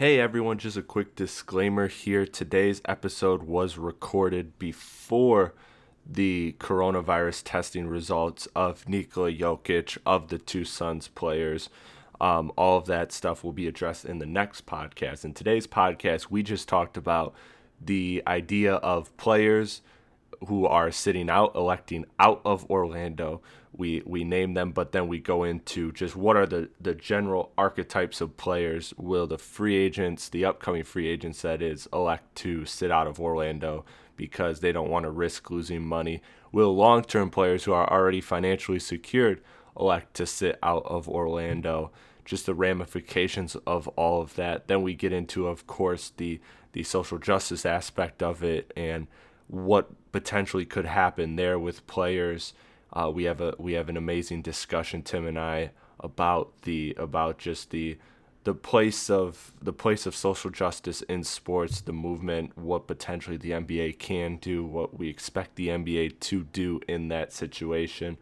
Hey everyone, just a quick disclaimer here. Today's episode was recorded before the coronavirus testing results of Nikola Jokic, of the two Suns players. Um, all of that stuff will be addressed in the next podcast. In today's podcast, we just talked about the idea of players who are sitting out, electing out of Orlando. We we name them, but then we go into just what are the the general archetypes of players. Will the free agents, the upcoming free agents that is, elect to sit out of Orlando because they don't want to risk losing money? Will long term players who are already financially secured elect to sit out of Orlando? just the ramifications of all of that. Then we get into, of course, the the social justice aspect of it and what potentially could happen there with players. Uh, we have a we have an amazing discussion, Tim and I, about the about just the the place of the place of social justice in sports, the movement, what potentially the NBA can do, what we expect the NBA to do in that situation.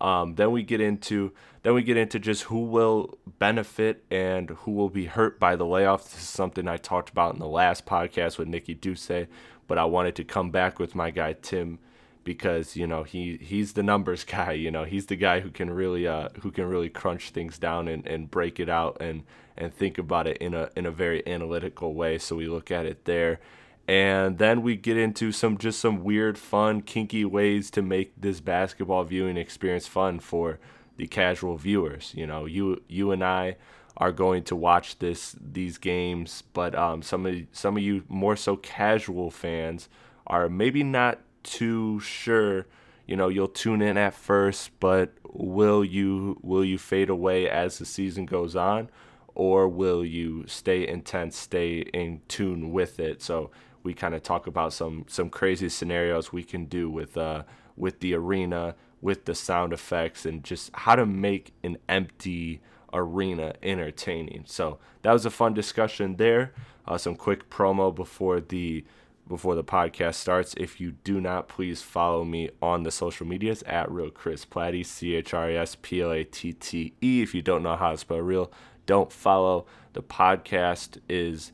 Um, then we get into then we get into just who will benefit and who will be hurt by the layoff. This is something I talked about in the last podcast with Nikki Duce, but I wanted to come back with my guy Tim because you know he he's the numbers guy. You know he's the guy who can really uh, who can really crunch things down and, and break it out and and think about it in a in a very analytical way. So we look at it there and then we get into some just some weird fun kinky ways to make this basketball viewing experience fun for the casual viewers you know you you and i are going to watch this these games but um, some of some of you more so casual fans are maybe not too sure you know you'll tune in at first but will you will you fade away as the season goes on or will you stay intense stay in tune with it so we kind of talk about some some crazy scenarios we can do with uh, with the arena, with the sound effects, and just how to make an empty arena entertaining. So that was a fun discussion there. Uh, some quick promo before the before the podcast starts. If you do not, please follow me on the social medias at real Chris Platte, C H R I S P L A T T E. If you don't know how to spell real, don't follow. The podcast is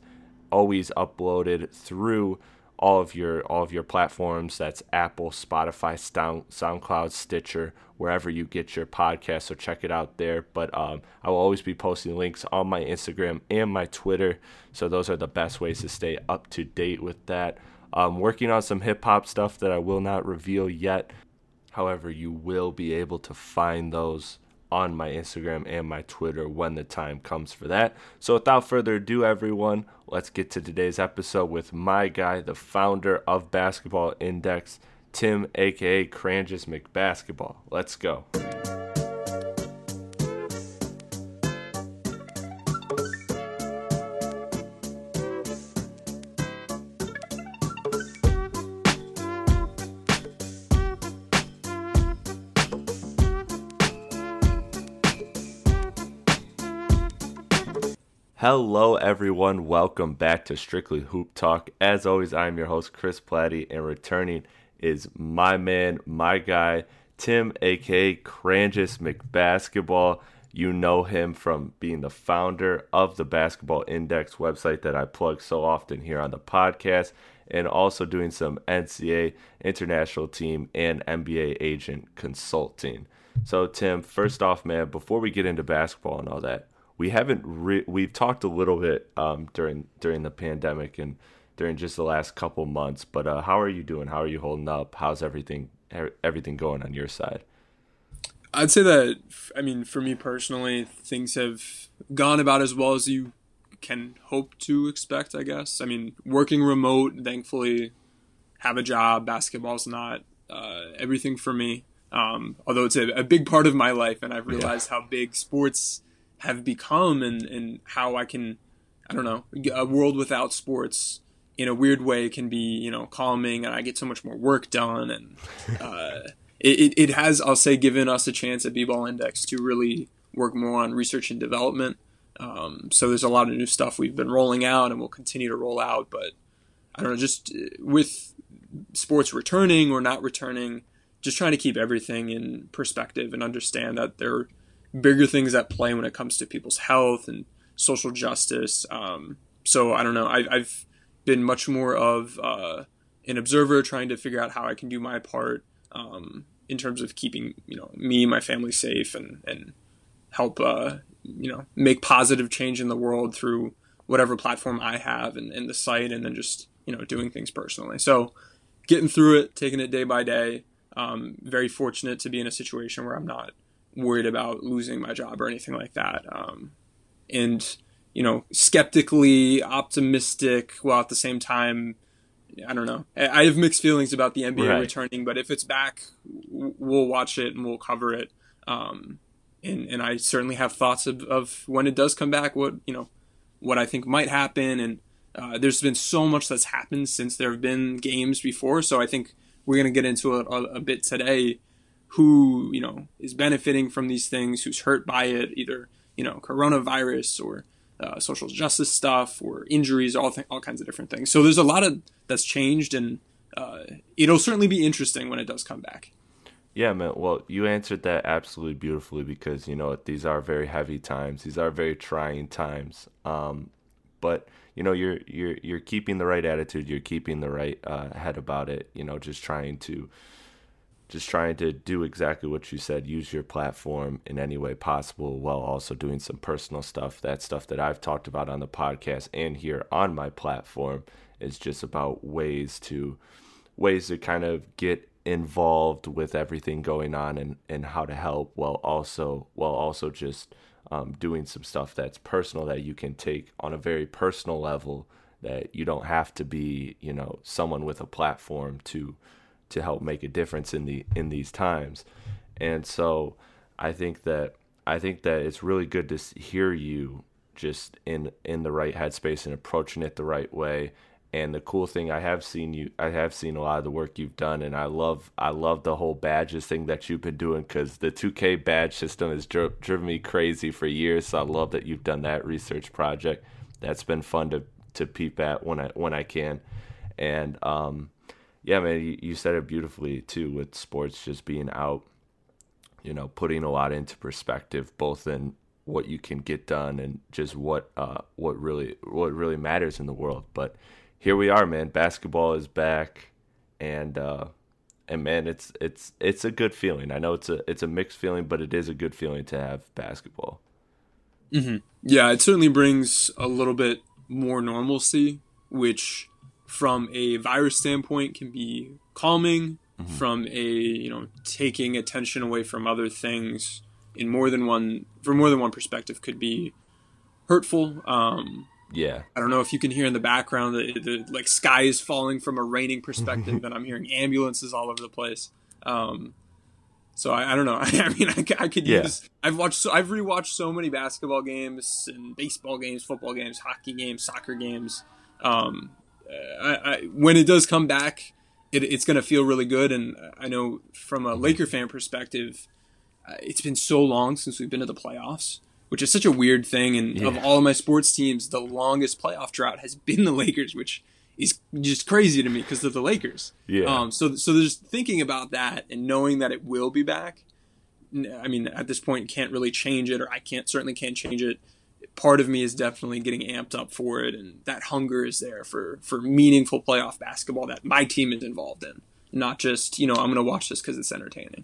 always uploaded through all of your all of your platforms. That's Apple, Spotify, Sound, SoundCloud, Stitcher, wherever you get your podcast. So check it out there. But um, I will always be posting links on my Instagram and my Twitter. So those are the best ways to stay up to date with that. I'm working on some hip hop stuff that I will not reveal yet. However, you will be able to find those on my Instagram and my Twitter when the time comes for that. So, without further ado, everyone, let's get to today's episode with my guy, the founder of Basketball Index, Tim, aka Cranjis McBasketball. Let's go. Hello, everyone. Welcome back to Strictly Hoop Talk. As always, I'm your host, Chris Platte, and returning is my man, my guy, Tim, aka Cranjis McBasketball. You know him from being the founder of the Basketball Index website that I plug so often here on the podcast, and also doing some NCAA international team and NBA agent consulting. So, Tim, first off, man, before we get into basketball and all that, we haven't re- we've talked a little bit um, during during the pandemic and during just the last couple months. But uh, how are you doing? How are you holding up? How's everything everything going on your side? I'd say that I mean for me personally, things have gone about as well as you can hope to expect. I guess. I mean, working remote, thankfully, have a job. Basketball's not uh, everything for me. Um, although it's a, a, big part of my life, and I've realized yeah. how big sports have become, and and how I can, I don't know, a world without sports in a weird way can be you know calming, and I get so much more work done, and uh, it, it has I'll say given us a chance at B-Ball Index to really work more on research and development. Um, so there's a lot of new stuff we've been rolling out, and we'll continue to roll out, but. I don't know, just uh, with sports returning or not returning, just trying to keep everything in perspective and understand that there bigger things at play when it comes to people's health and social justice. Um, so I don't know. I, have been much more of uh, an observer, trying to figure out how I can do my part um, in terms of keeping you know me, my family safe, and and help uh, you know make positive change in the world through whatever platform I have and, and the site, and then just you know doing things personally. So getting through it, taking it day by day. Um, very fortunate to be in a situation where I'm not worried about losing my job or anything like that. Um, and you know, skeptically optimistic while at the same time, I don't know. I have mixed feelings about the NBA right. returning, but if it's back, we'll watch it and we'll cover it. Um, and and I certainly have thoughts of, of when it does come back, what you know, what I think might happen, and uh, there's been so much that's happened since there have been games before, so I think we're going to get into it a, a, bit today. Who you know is benefiting from these things? Who's hurt by it? Either you know coronavirus or uh, social justice stuff or injuries, all th- all kinds of different things. So there's a lot of that's changed, and uh, it'll certainly be interesting when it does come back. Yeah, man. Well, you answered that absolutely beautifully because you know these are very heavy times. These are very trying times. Um, but you know you're you're you're keeping the right attitude you're keeping the right uh, head about it you know just trying to just trying to do exactly what you said use your platform in any way possible while also doing some personal stuff. That stuff that i've talked about on the podcast and here on my platform is just about ways to ways to kind of get involved with everything going on and and how to help while also while also just um, doing some stuff that's personal that you can take on a very personal level that you don't have to be you know someone with a platform to to help make a difference in the in these times and so i think that i think that it's really good to hear you just in in the right headspace and approaching it the right way and the cool thing, I have seen you. I have seen a lot of the work you've done, and I love. I love the whole badges thing that you've been doing because the 2K badge system has dri- driven me crazy for years. So I love that you've done that research project. That's been fun to to peep at when I when I can, and um, yeah, man, you, you said it beautifully too with sports just being out. You know, putting a lot into perspective, both in what you can get done and just what uh, what really what really matters in the world, but here we are, man. Basketball is back, and uh, and man, it's it's it's a good feeling. I know it's a it's a mixed feeling, but it is a good feeling to have basketball. Mm-hmm. Yeah, it certainly brings a little bit more normalcy, which from a virus standpoint can be calming. Mm-hmm. From a you know taking attention away from other things in more than one for more than one perspective could be hurtful. Um, yeah. I don't know if you can hear in the background the, the like sky is falling from a raining perspective, and I'm hearing ambulances all over the place. Um, so I, I, don't know. I, mean, I, I could yeah. use. I've watched. So, I've rewatched so many basketball games and baseball games, football games, hockey games, soccer games. Um, I, when it does come back, it, it's going to feel really good. And I know from a Laker fan perspective, uh, it's been so long since we've been to the playoffs which is such a weird thing. And yeah. of all of my sports teams, the longest playoff drought has been the Lakers, which is just crazy to me because they're the Lakers. Yeah. Um, so so there's thinking about that and knowing that it will be back. I mean, at this point, can't really change it, or I can't certainly can't change it. Part of me is definitely getting amped up for it, and that hunger is there for for meaningful playoff basketball that my team is involved in, not just you know I'm going to watch this because it's entertaining.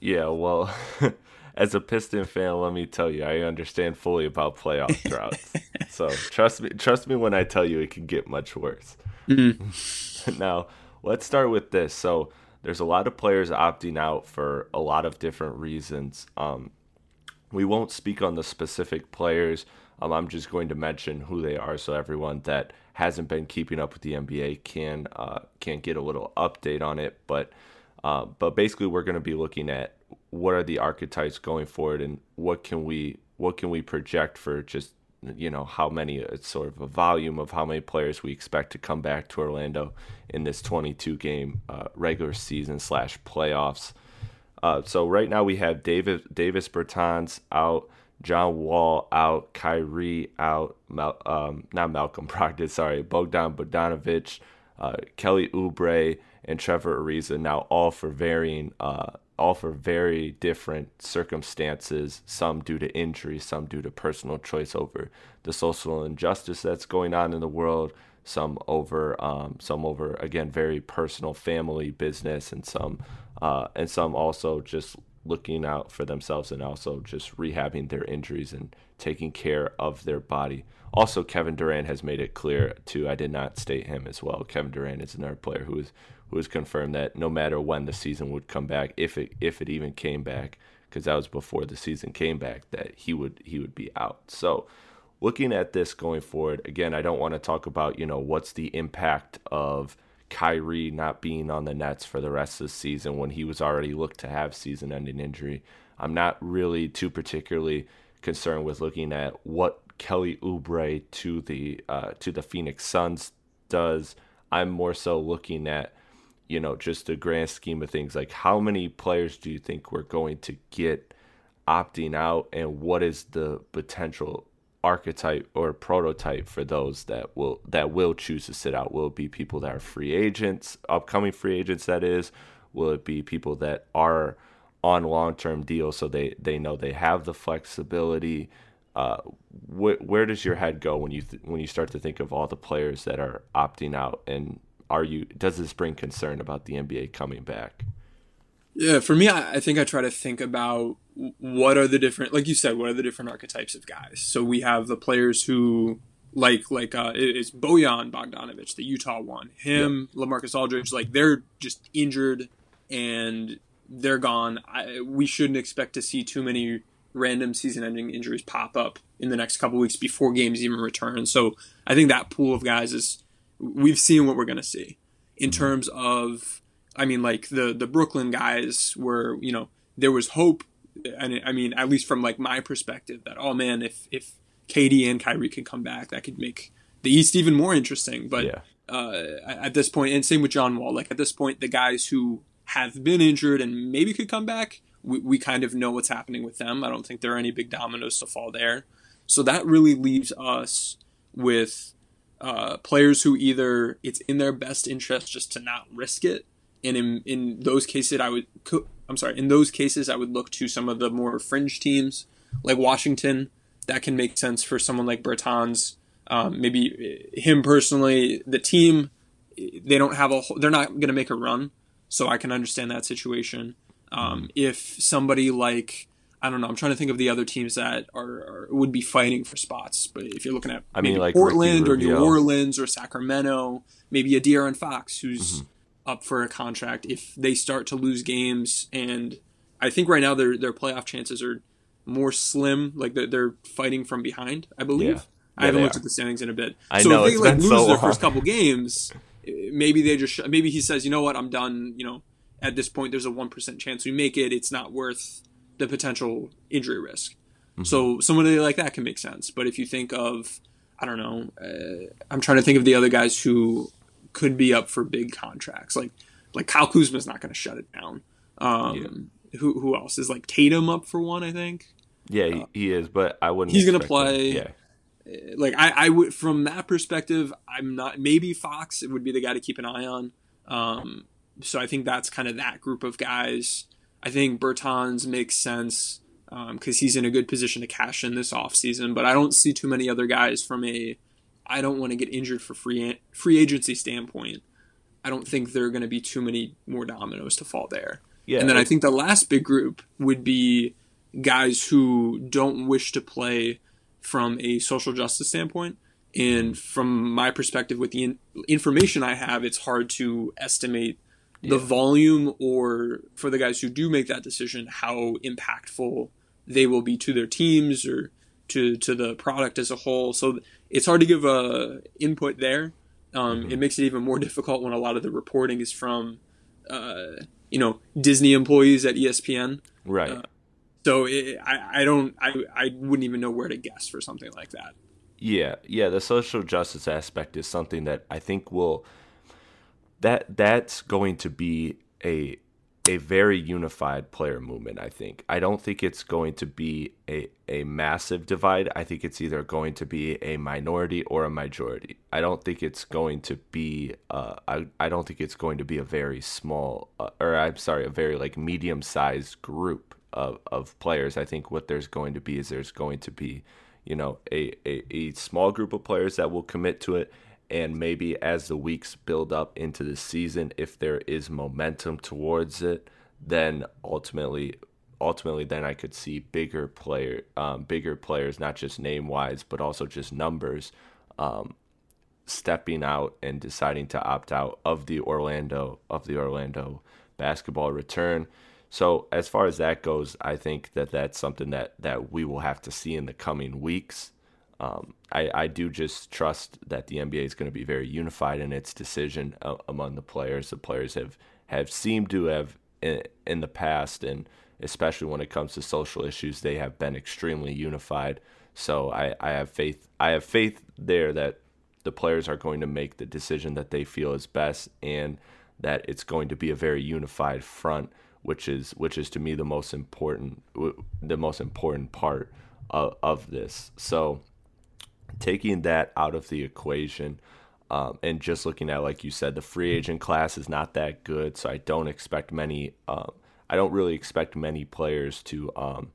Yeah, well, as a Piston fan, let me tell you, I understand fully about playoff droughts. so trust me, trust me when I tell you it can get much worse. Mm-hmm. now, let's start with this. So there's a lot of players opting out for a lot of different reasons. Um, we won't speak on the specific players. Um, I'm just going to mention who they are, so everyone that hasn't been keeping up with the NBA can uh, can get a little update on it. But uh, but basically, we're going to be looking at what are the archetypes going forward, and what can we what can we project for just you know how many it's sort of a volume of how many players we expect to come back to Orlando in this 22 game uh, regular season slash playoffs. Uh, so right now we have David Davis Bertans out, John Wall out, Kyrie out, Mal, um, not Malcolm Brogdon, sorry, Bogdan Bogdanovic, uh, Kelly Oubre, and Trevor Ariza. Now all for varying uh, all for very different circumstances, some due to injury, some due to personal choice over the social injustice that's going on in the world, some over um, some over again very personal family business and some uh, and some also just looking out for themselves and also just rehabbing their injuries and taking care of their body. Also, Kevin Durant has made it clear too. I did not state him as well. Kevin Durant is another player who is who has confirmed that no matter when the season would come back, if it if it even came back, because that was before the season came back, that he would he would be out. So looking at this going forward, again, I don't want to talk about, you know, what's the impact of Kyrie not being on the Nets for the rest of the season when he was already looked to have season ending injury. I'm not really too particularly concerned with looking at what Kelly Oubre to the uh, to the Phoenix Suns does. I'm more so looking at you know, just the grand scheme of things, like how many players do you think we're going to get opting out, and what is the potential archetype or prototype for those that will that will choose to sit out? Will be people that are free agents, upcoming free agents? That is, will it be people that are on long term deals so they they know they have the flexibility? Uh, wh- where does your head go when you th- when you start to think of all the players that are opting out and are you does this bring concern about the NBA coming back? Yeah, for me, I, I think I try to think about what are the different, like you said, what are the different archetypes of guys. So we have the players who, like, like uh, it's Bojan Bogdanovic, the Utah one. Him, yep. LaMarcus Aldridge, like they're just injured and they're gone. I, we shouldn't expect to see too many random season-ending injuries pop up in the next couple weeks before games even return. So I think that pool of guys is we've seen what we're going to see in mm-hmm. terms of I mean like the the Brooklyn guys were you know there was hope and I mean at least from like my perspective that oh man if if KD and Kyrie can come back that could make the East even more interesting. But yeah. uh, at this point and same with John Wall like at this point the guys who have been injured and maybe could come back we, we kind of know what's happening with them. I don't think there are any big dominoes to fall there. So that really leaves us with uh, players who either it's in their best interest just to not risk it, and in in those cases I would I'm sorry in those cases I would look to some of the more fringe teams like Washington that can make sense for someone like Bertans. Um, maybe him personally, the team they don't have a they're not going to make a run, so I can understand that situation. Um, if somebody like I don't know. I'm trying to think of the other teams that are, are would be fighting for spots. But if you're looking at I mean like Portland or New Orleans or Sacramento, maybe a De'Aaron Fox who's mm-hmm. Up for a contract. If they start to lose games, and I think right now their their playoff chances are more slim. Like they're, they're fighting from behind. I believe. Yeah. Yeah, I haven't looked are. at the standings in a bit. I so know, if they like lose so their first couple games, maybe they just maybe he says, you know what, I'm done. You know, at this point, there's a one percent chance we make it. It's not worth the potential injury risk. Mm-hmm. So somebody like that can make sense. But if you think of, I don't know, uh, I'm trying to think of the other guys who could be up for big contracts. Like like Kyle Kuzma's not going to shut it down. Um, yeah. Who who else is like Tatum up for one? I think. Yeah, he, uh, he is, but I wouldn't. He's going to play. Him. Yeah. Uh, like I, I would from that perspective, I'm not. Maybe Fox would be the guy to keep an eye on. Um, so I think that's kind of that group of guys. I think Bertans makes sense because um, he's in a good position to cash in this offseason, but I don't see too many other guys from a I don't want to get injured for free free agency standpoint. I don't think there are going to be too many more dominoes to fall there. Yeah, and then I think the last big group would be guys who don't wish to play from a social justice standpoint. And from my perspective, with the in- information I have, it's hard to estimate the volume or for the guys who do make that decision, how impactful they will be to their teams or to to the product as a whole. So it's hard to give a input there. Um, mm-hmm. It makes it even more difficult when a lot of the reporting is from, uh, you know, Disney employees at ESPN. Right. Uh, so it, I, I don't I, I wouldn't even know where to guess for something like that. Yeah, yeah. The social justice aspect is something that I think will that that's going to be a a very unified player movement, I think. I don't think it's going to be a, a massive divide. I think it's either going to be a minority or a majority. I don't think it's going to be uh, I, I don't think it's going to be a very small uh, or I'm sorry, a very like medium sized group of, of players. I think what there's going to be is there's going to be, you know, a, a, a small group of players that will commit to it and maybe as the weeks build up into the season if there is momentum towards it then ultimately ultimately then I could see bigger player um, bigger players not just name wise but also just numbers um, stepping out and deciding to opt out of the Orlando of the Orlando basketball return. So as far as that goes I think that that's something that that we will have to see in the coming weeks um, I, I do just trust that the NBA is going to be very unified in its decision uh, among the players. The players have, have seemed to have in, in the past, and especially when it comes to social issues, they have been extremely unified. So I, I have faith. I have faith there that the players are going to make the decision that they feel is best, and that it's going to be a very unified front, which is which is to me the most important the most important part of, of this. So taking that out of the equation um, and just looking at, like you said, the free agent class is not that good. So I don't expect many. Um, I don't really expect many players to. Um,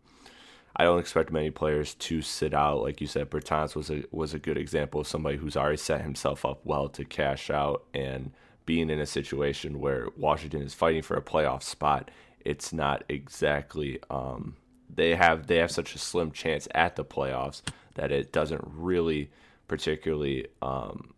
I don't expect many players to sit out. Like you said, Bertans was a was a good example of somebody who's already set himself up well to cash out and being in a situation where Washington is fighting for a playoff spot. It's not exactly. Um, they have they have such a slim chance at the playoffs that it doesn't really particularly um,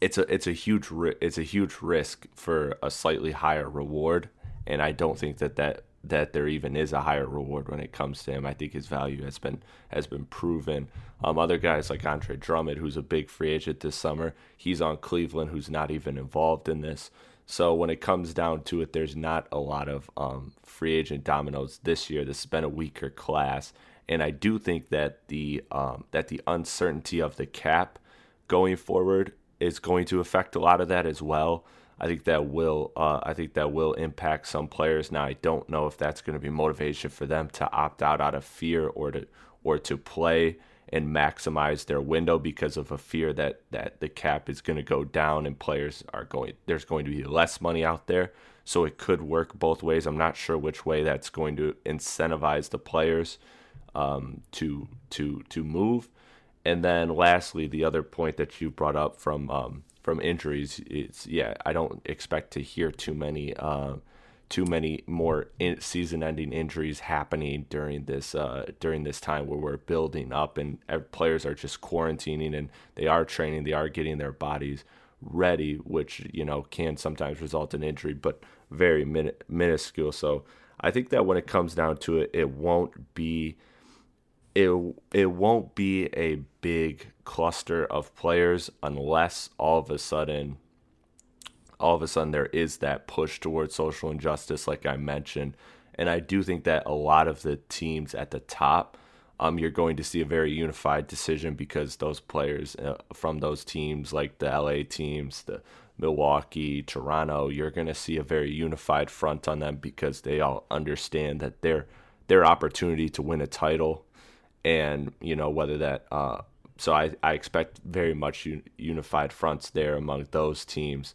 it's a it's a huge it's a huge risk for a slightly higher reward and I don't think that that that there even is a higher reward when it comes to him. I think his value has been has been proven. Um, other guys like Andre Drummond, who's a big free agent this summer, he's on Cleveland, who's not even involved in this. So when it comes down to it, there's not a lot of um, free agent dominoes this year. This has been a weaker class, and I do think that the um, that the uncertainty of the cap going forward is going to affect a lot of that as well. I think that will uh, I think that will impact some players. Now I don't know if that's going to be motivation for them to opt out out of fear or to or to play and maximize their window because of a fear that that the cap is going to go down and players are going there's going to be less money out there. So it could work both ways. I'm not sure which way that's going to incentivize the players um, to to to move. And then lastly, the other point that you brought up from um, from injuries is yeah, I don't expect to hear too many uh, too many more in- season-ending injuries happening during this uh, during this time where we're building up and players are just quarantining and they are training, they are getting their bodies ready, which you know can sometimes result in injury, but very min- minuscule. So I think that when it comes down to it, it won't be it it won't be a big cluster of players unless all of a sudden all of a sudden there is that push towards social injustice like I mentioned. And I do think that a lot of the teams at the top um, you're going to see a very unified decision because those players uh, from those teams like the LA teams the Milwaukee, Toronto, you're going to see a very unified front on them because they all understand that their their opportunity to win a title and you know whether that uh, so I, I expect very much un- unified fronts there among those teams.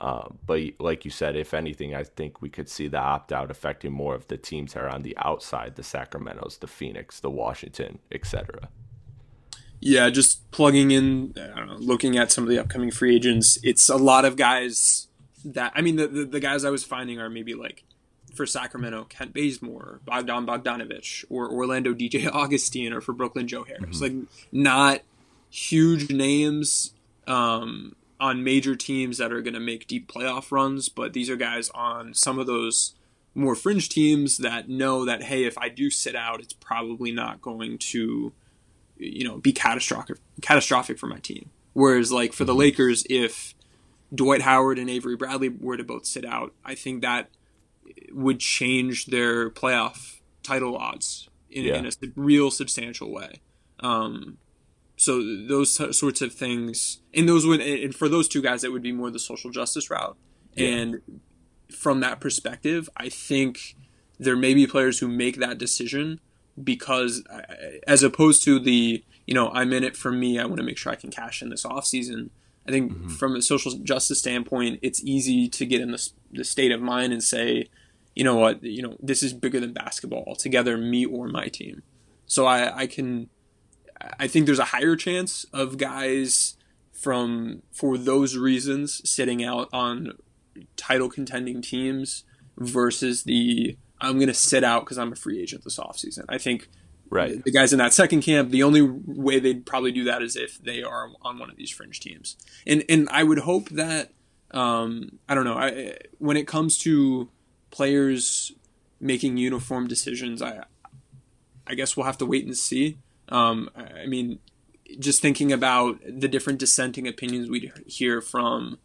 Uh, but like you said, if anything, I think we could see the opt out affecting more of the teams that are on the outside, the Sacramento's, the Phoenix, the Washington, etc. Yeah, just plugging in, know, looking at some of the upcoming free agents. It's a lot of guys that I mean, the, the, the guys I was finding are maybe like for Sacramento, Kent Bazemore, Bogdan Bogdanovic, or Orlando DJ Augustin, or for Brooklyn Joe Harris. Mm-hmm. Like not huge names um, on major teams that are going to make deep playoff runs, but these are guys on some of those more fringe teams that know that hey, if I do sit out, it's probably not going to, you know, be catastrophic catastrophic for my team. Whereas like for the mm-hmm. Lakers, if Dwight Howard and Avery Bradley were to both sit out, I think that would change their playoff title odds in, yeah. in a real substantial way. Um, so those t- sorts of things, and those would, and for those two guys, it would be more the social justice route. Yeah. And from that perspective, I think there may be players who make that decision because, as opposed to the, you know, I'm in it for me. I want to make sure I can cash in this off season. I think mm-hmm. from a social justice standpoint, it's easy to get in the, the state of mind and say, you know what, you know, this is bigger than basketball altogether, me or my team. So I, I can, I think there's a higher chance of guys from, for those reasons, sitting out on title contending teams versus the, I'm going to sit out because I'm a free agent this offseason. I think right. the guys in that second camp, the only way they'd probably do that is if they are on one of these fringe teams. And, and I would hope that, um, I don't know, I, when it comes to, players making uniform decisions, I I guess we'll have to wait and see. Um, I mean, just thinking about the different dissenting opinions we hear from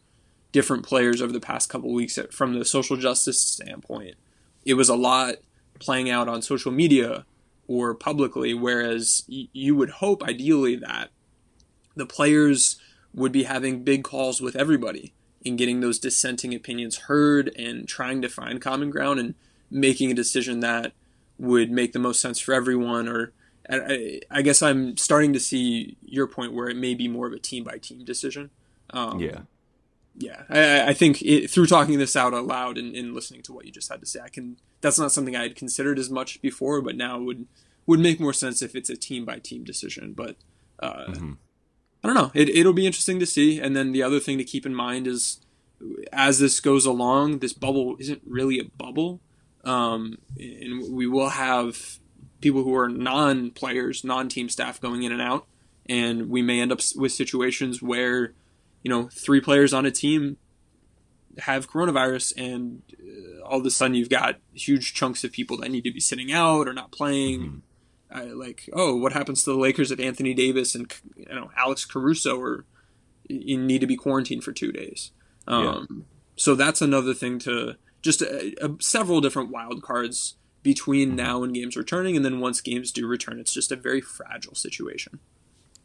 different players over the past couple weeks from the social justice standpoint, it was a lot playing out on social media or publicly, whereas you would hope ideally that the players would be having big calls with everybody in getting those dissenting opinions heard and trying to find common ground and making a decision that would make the most sense for everyone or I, I guess I'm starting to see your point where it may be more of a team by team decision. Um, yeah. Yeah. I, I think it, through talking this out aloud and, and, listening to what you just had to say, I can, that's not something I had considered as much before, but now would, would make more sense if it's a team by team decision. But, uh, mm-hmm. I don't know. It, it'll be interesting to see. And then the other thing to keep in mind is as this goes along, this bubble isn't really a bubble. Um, and we will have people who are non players, non team staff going in and out. And we may end up with situations where, you know, three players on a team have coronavirus and uh, all of a sudden you've got huge chunks of people that need to be sitting out or not playing. Uh, like, oh, what happens to the Lakers if Anthony Davis and you know Alex Caruso are need to be quarantined for two days? Um, yeah. So that's another thing to just a, uh, a, several different wild cards between mm-hmm. now and games returning, and then once games do return, it's just a very fragile situation.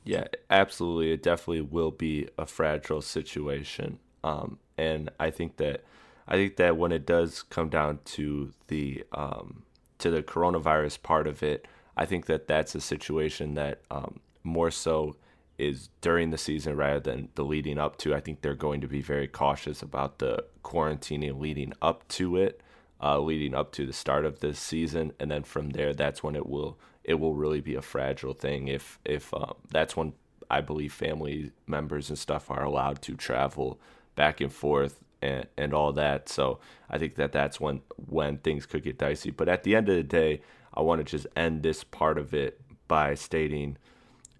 Yeah, absolutely. It definitely will be a fragile situation, um, and I think that I think that when it does come down to the um, to the coronavirus part of it, I think that that's a situation that um, more so is during the season rather than the leading up to. I think they're going to be very cautious about the quarantining leading up to it, uh, leading up to the start of this season, and then from there, that's when it will it will really be a fragile thing. If if uh, that's when I believe family members and stuff are allowed to travel back and forth and, and all that. So I think that that's when when things could get dicey. But at the end of the day, I want to just end this part of it by stating,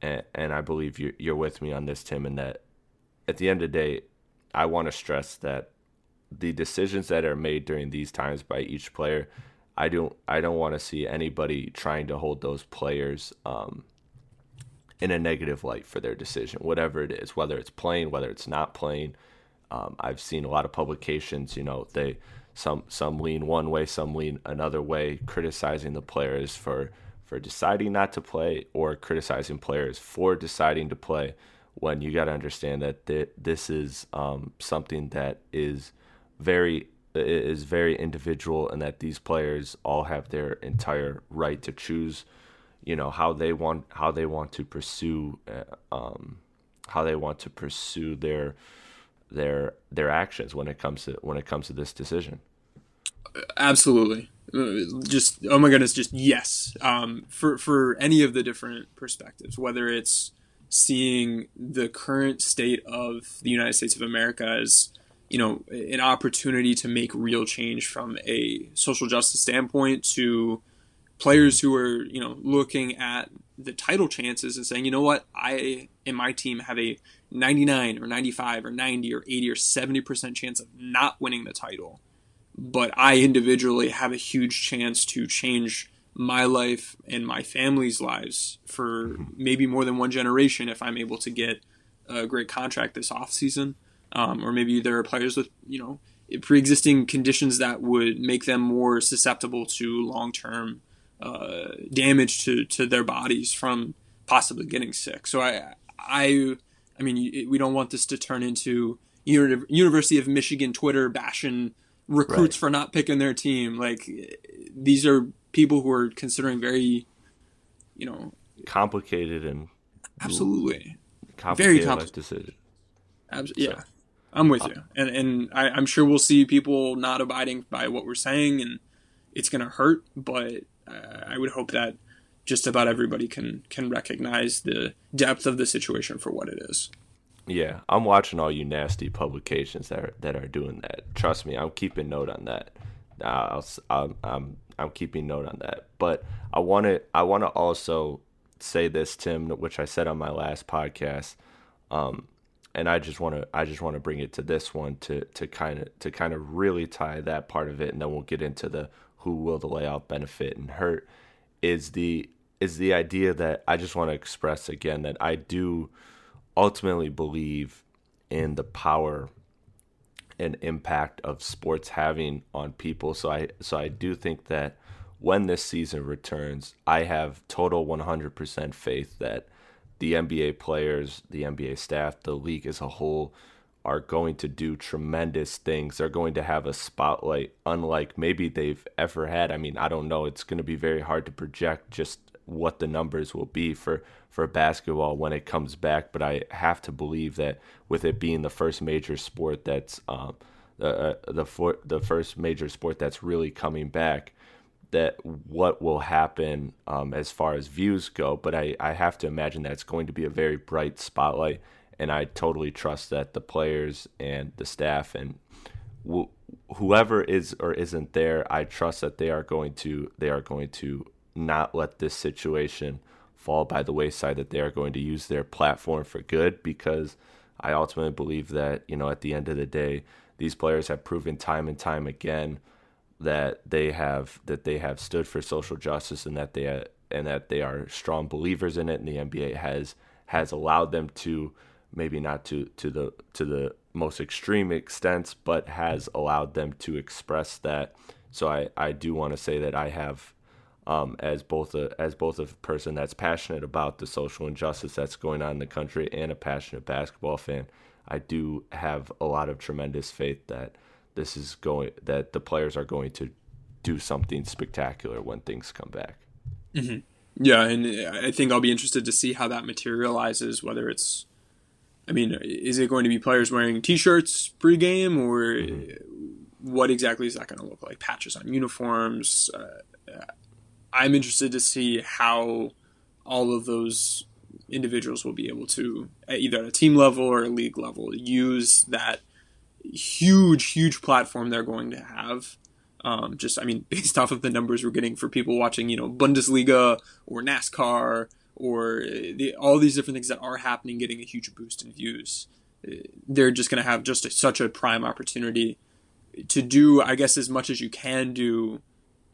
and, and I believe you're, you're with me on this, Tim, and that at the end of the day, I want to stress that the decisions that are made during these times by each player, I don't I don't want to see anybody trying to hold those players um, in a negative light for their decision, whatever it is, whether it's playing, whether it's not playing. Um, I've seen a lot of publications, you know, they some some lean one way, some lean another way, criticizing the players for for deciding not to play or criticizing players for deciding to play. When you got to understand that th- this is um, something that is very is very individual, and that these players all have their entire right to choose, you know, how they want how they want to pursue, uh, um, how they want to pursue their their their actions when it comes to when it comes to this decision. Absolutely, just oh my goodness, just yes. Um, for for any of the different perspectives, whether it's seeing the current state of the United States of America as you know, an opportunity to make real change from a social justice standpoint to players who are, you know, looking at the title chances and saying, you know what, I and my team have a 99 or 95 or 90 or 80 or 70% chance of not winning the title. But I individually have a huge chance to change my life and my family's lives for maybe more than one generation if I'm able to get a great contract this offseason um, or maybe there are players with you know pre-existing conditions that would make them more susceptible to long-term uh, damage to, to their bodies from possibly getting sick. So I I I mean we don't want this to turn into University of Michigan Twitter bashing recruits right. for not picking their team. Like these are people who are considering very you know complicated and absolutely complicated very complicated decision. Abs- yeah. So. I'm with you, and and I, am sure we'll see people not abiding by what we're saying, and it's going to hurt. But uh, I would hope that just about everybody can can recognize the depth of the situation for what it is. Yeah, I'm watching all you nasty publications that are, that are doing that. Trust me, I'm keeping note on that. I'll, I'm, I'm I'm keeping note on that. But I want to I want to also say this, Tim, which I said on my last podcast. Um, and I just want to I just want to bring it to this one to to kind of to kind of really tie that part of it, and then we'll get into the who will the layout benefit and hurt. Is the is the idea that I just want to express again that I do ultimately believe in the power and impact of sports having on people. So I so I do think that when this season returns, I have total 100% faith that the NBA players, the NBA staff, the league as a whole are going to do tremendous things. They're going to have a spotlight unlike maybe they've ever had. I mean, I don't know. It's going to be very hard to project just what the numbers will be for for basketball when it comes back, but I have to believe that with it being the first major sport that's um, uh, the for, the first major sport that's really coming back, that what will happen um, as far as views go, but I, I have to imagine that it's going to be a very bright spotlight, and I totally trust that the players and the staff and wh- whoever is or isn't there, I trust that they are going to they are going to not let this situation fall by the wayside. That they are going to use their platform for good, because I ultimately believe that you know at the end of the day, these players have proven time and time again that they have that they have stood for social justice and that they and that they are strong believers in it and the NBA has has allowed them to maybe not to to the to the most extreme extents but has allowed them to express that so I I do want to say that I have um, as both a as both a person that's passionate about the social injustice that's going on in the country and a passionate basketball fan I do have a lot of tremendous faith that this is going that the players are going to do something spectacular when things come back. Mm-hmm. Yeah, and I think I'll be interested to see how that materializes. Whether it's, I mean, is it going to be players wearing T-shirts pregame, or mm-hmm. what exactly is that going to look like? Patches on uniforms. Uh, I'm interested to see how all of those individuals will be able to, either at a team level or a league level, use that huge, huge platform they're going to have. Um, just, I mean, based off of the numbers we're getting for people watching, you know, Bundesliga or NASCAR or uh, the, all these different things that are happening, getting a huge boost in views. Uh, they're just going to have just a, such a prime opportunity to do, I guess, as much as you can do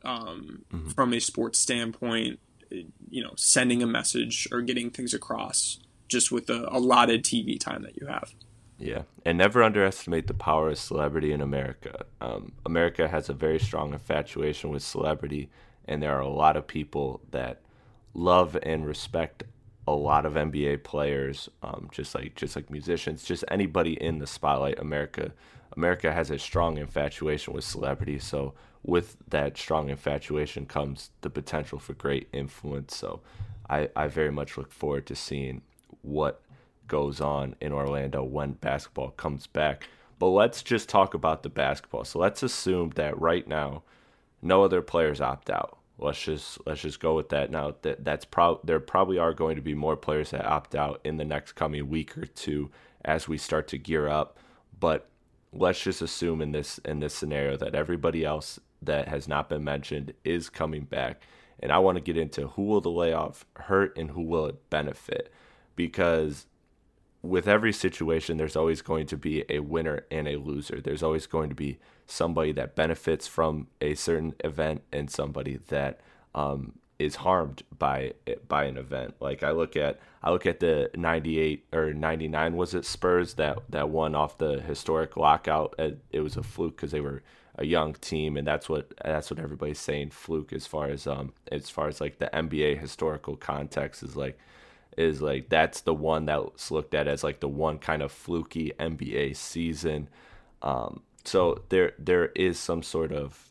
um, mm-hmm. from a sports standpoint. Uh, you know, sending a message or getting things across just with the allotted TV time that you have. Yeah, and never underestimate the power of celebrity in America. Um, America has a very strong infatuation with celebrity, and there are a lot of people that love and respect a lot of NBA players, um, just like just like musicians, just anybody in the spotlight. America, America has a strong infatuation with celebrity. So with that strong infatuation comes the potential for great influence. So I, I very much look forward to seeing what goes on in Orlando when basketball comes back. But let's just talk about the basketball. So let's assume that right now no other players opt out. Let's just let's just go with that. Now that that's pro- there probably are going to be more players that opt out in the next coming week or two as we start to gear up. But let's just assume in this in this scenario that everybody else that has not been mentioned is coming back. And I want to get into who will the layoff hurt and who will it benefit because with every situation, there's always going to be a winner and a loser. There's always going to be somebody that benefits from a certain event and somebody that um, is harmed by by an event. Like I look at I look at the 98 or 99 was it Spurs that that won off the historic lockout. It was a fluke because they were a young team, and that's what that's what everybody's saying fluke as far as um as far as like the NBA historical context is like is like that's the one that's looked at as like the one kind of fluky NBA season. Um, so there there is some sort of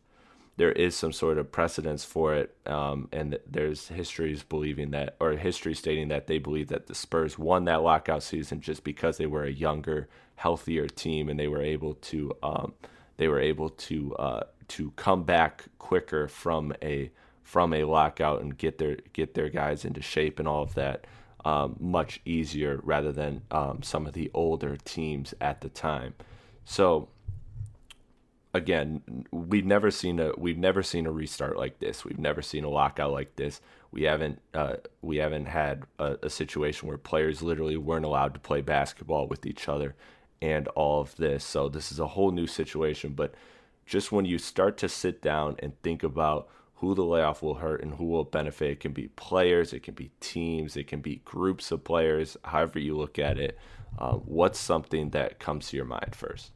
there is some sort of precedence for it, um, and there's histories believing that, or history stating that they believe that the Spurs won that lockout season just because they were a younger, healthier team, and they were able to um, they were able to uh, to come back quicker from a from a lockout and get their get their guys into shape and all of that um, much easier rather than um, some of the older teams at the time. So again, we've never seen a we've never seen a restart like this. We've never seen a lockout like this. We haven't uh, we haven't had a, a, situation where players literally weren't allowed to play basketball with each other, and all of this. So this is a whole new situation. But just when you start to sit down and think about who the layoff will hurt and who will benefit. It can be players, it can be teams, it can be groups of players, however you look at it. Uh, what's something that comes to your mind first?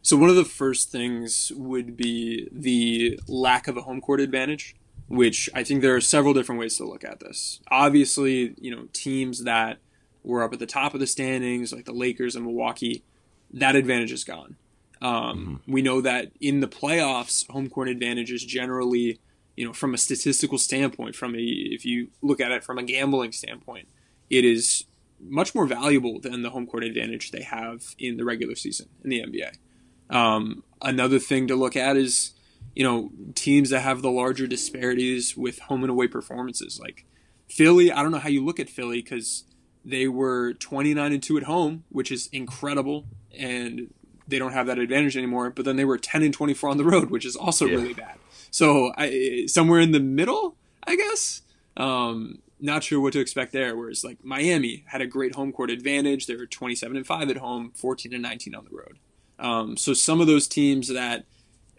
So, one of the first things would be the lack of a home court advantage, which I think there are several different ways to look at this. Obviously, you know, teams that were up at the top of the standings, like the Lakers and Milwaukee, that advantage is gone. Um, mm-hmm. We know that in the playoffs, home court advantage is generally you know, from a statistical standpoint, from a if you look at it from a gambling standpoint, it is much more valuable than the home court advantage they have in the regular season in the NBA. Um, another thing to look at is, you know, teams that have the larger disparities with home and away performances. Like Philly, I don't know how you look at Philly because they were 29 and 2 at home, which is incredible, and they don't have that advantage anymore. But then they were 10 and 24 on the road, which is also yeah. really bad. So I, somewhere in the middle, I guess. Um, not sure what to expect there. Whereas like Miami had a great home court advantage. They were 27 and five at home, 14 and 19 on the road. Um, so some of those teams that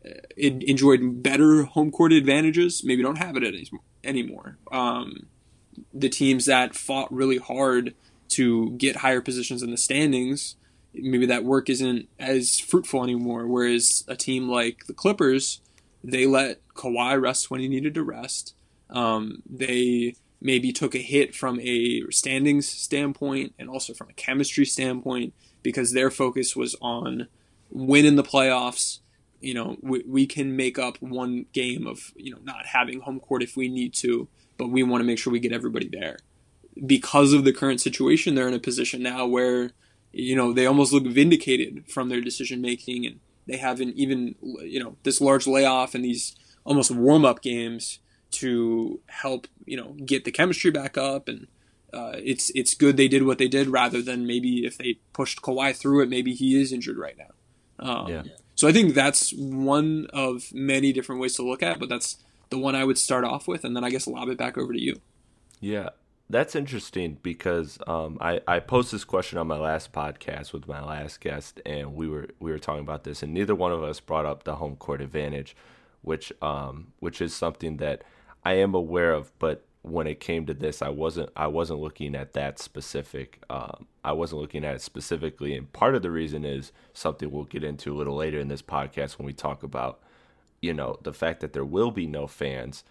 uh, enjoyed better home court advantages maybe don't have it anymore. Um, the teams that fought really hard to get higher positions in the standings, maybe that work isn't as fruitful anymore. Whereas a team like the Clippers they let Kawhi rest when he needed to rest. Um, they maybe took a hit from a standings standpoint and also from a chemistry standpoint because their focus was on winning the playoffs. You know, we, we can make up one game of, you know, not having home court if we need to, but we want to make sure we get everybody there. Because of the current situation, they're in a position now where, you know, they almost look vindicated from their decision making and they haven't even you know this large layoff and these almost warm up games to help you know get the chemistry back up and uh, it's it's good they did what they did rather than maybe if they pushed Kawhi through it maybe he is injured right now. Um, yeah. So I think that's one of many different ways to look at, it, but that's the one I would start off with, and then I guess lob it back over to you. Yeah, that's interesting because um, I I posed this question on my last podcast with my last guest, and we were we were talking about this, and neither one of us brought up the home court advantage, which um which is something that I am aware of, but when it came to this, I wasn't I wasn't looking at that specific. Um, I wasn't looking at it specifically, and part of the reason is something we'll get into a little later in this podcast when we talk about, you know, the fact that there will be no fans.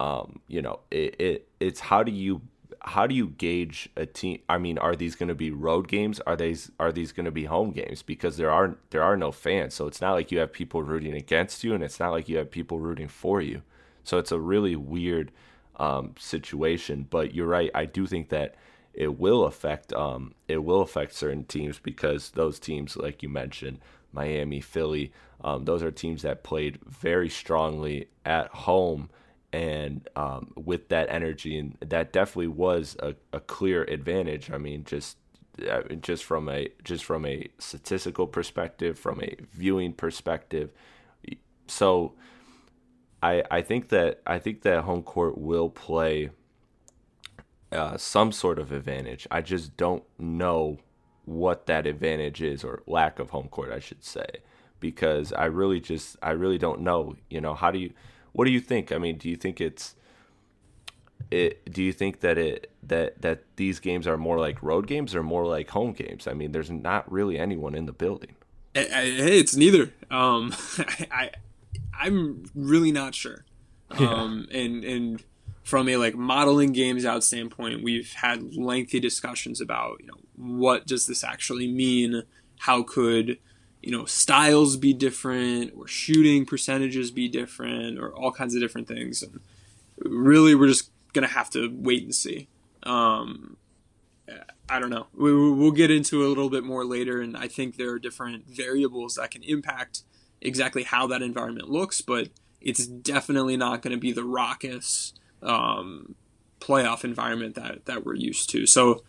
Um, you know, it, it it's how do you how do you gauge a team? I mean, are these going to be road games? Are these are these going to be home games? Because there are there are no fans, so it's not like you have people rooting against you, and it's not like you have people rooting for you. So it's a really weird um, situation. But you're right. I do think that it will affect um, it will affect certain teams because those teams, like you mentioned, Miami, Philly, um, those are teams that played very strongly at home and um, with that energy, and that definitely was a, a clear advantage. I mean, just uh, just from a just from a statistical perspective, from a viewing perspective. So, I I think that I think that home court will play uh, some sort of advantage. I just don't know what that advantage is or lack of home court, I should say, because I really just I really don't know. You know, how do you what do you think? I mean, do you think it's it, do you think that it that that these games are more like road games or more like home games? I mean, there's not really anyone in the building. Hey, it's neither. Um, I, I am really not sure. Um, yeah. and and from a like modeling games out standpoint, we've had lengthy discussions about you know what does this actually mean? How could you know styles be different or shooting percentages be different or all kinds of different things? And really, we're just gonna have to wait and see. Um, I don't know. We, will get into a little bit more later, and I think there are different variables that can impact exactly how that environment looks, but it's definitely not going to be the raucous um, playoff environment that that we're used to. So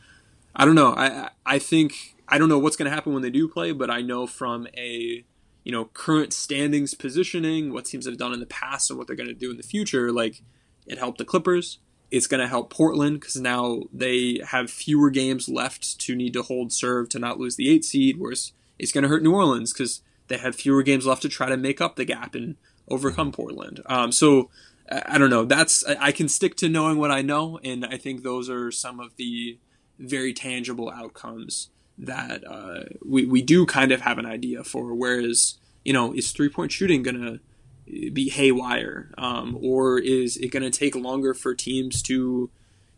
I don't know. I I think I don't know what's going to happen when they do play, but I know from a you know current standings positioning, what teams have done in the past, and what they're going to do in the future. Like it helped the Clippers. It's going to help Portland because now they have fewer games left to need to hold serve to not lose the eight seed. Whereas it's going to hurt New Orleans because they have fewer games left to try to make up the gap and overcome Portland. Um, so I don't know. That's I can stick to knowing what I know, and I think those are some of the very tangible outcomes that uh, we we do kind of have an idea for. Whereas you know, is three point shooting gonna be haywire, um, or is it gonna take longer for teams to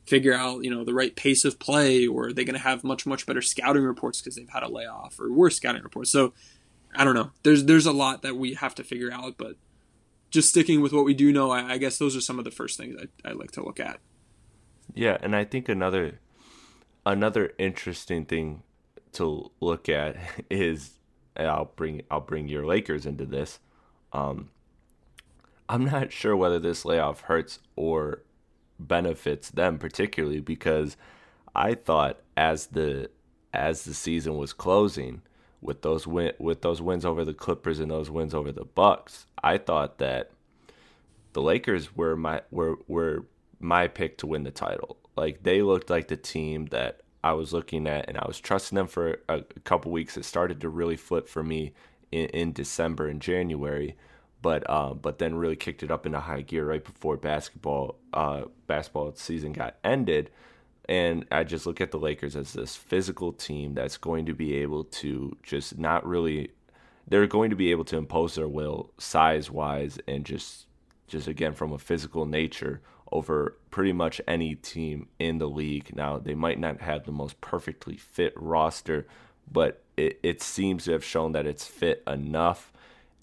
figure out you know the right pace of play, or are they gonna have much much better scouting reports because they've had a layoff, or worse scouting reports? So I don't know. There's there's a lot that we have to figure out, but just sticking with what we do know, I, I guess those are some of the first things I, I like to look at. Yeah, and I think another another interesting thing to look at is I'll bring I'll bring your Lakers into this. Um, I'm not sure whether this layoff hurts or benefits them particularly because I thought as the as the season was closing with those win with those wins over the Clippers and those wins over the Bucks, I thought that the Lakers were my were were my pick to win the title. Like they looked like the team that I was looking at, and I was trusting them for a, couple weeks. It started to really flip for me in, in December and January, but uh, but then really kicked it up into high gear right before basketball uh, basketball season got ended. And I just look at the Lakers as this physical team that's going to be able to just not really they're going to be able to impose their will size wise and just just again from a physical nature over pretty much any team in the league. Now they might not have the most perfectly fit roster, but it, it seems to have shown that it's fit enough.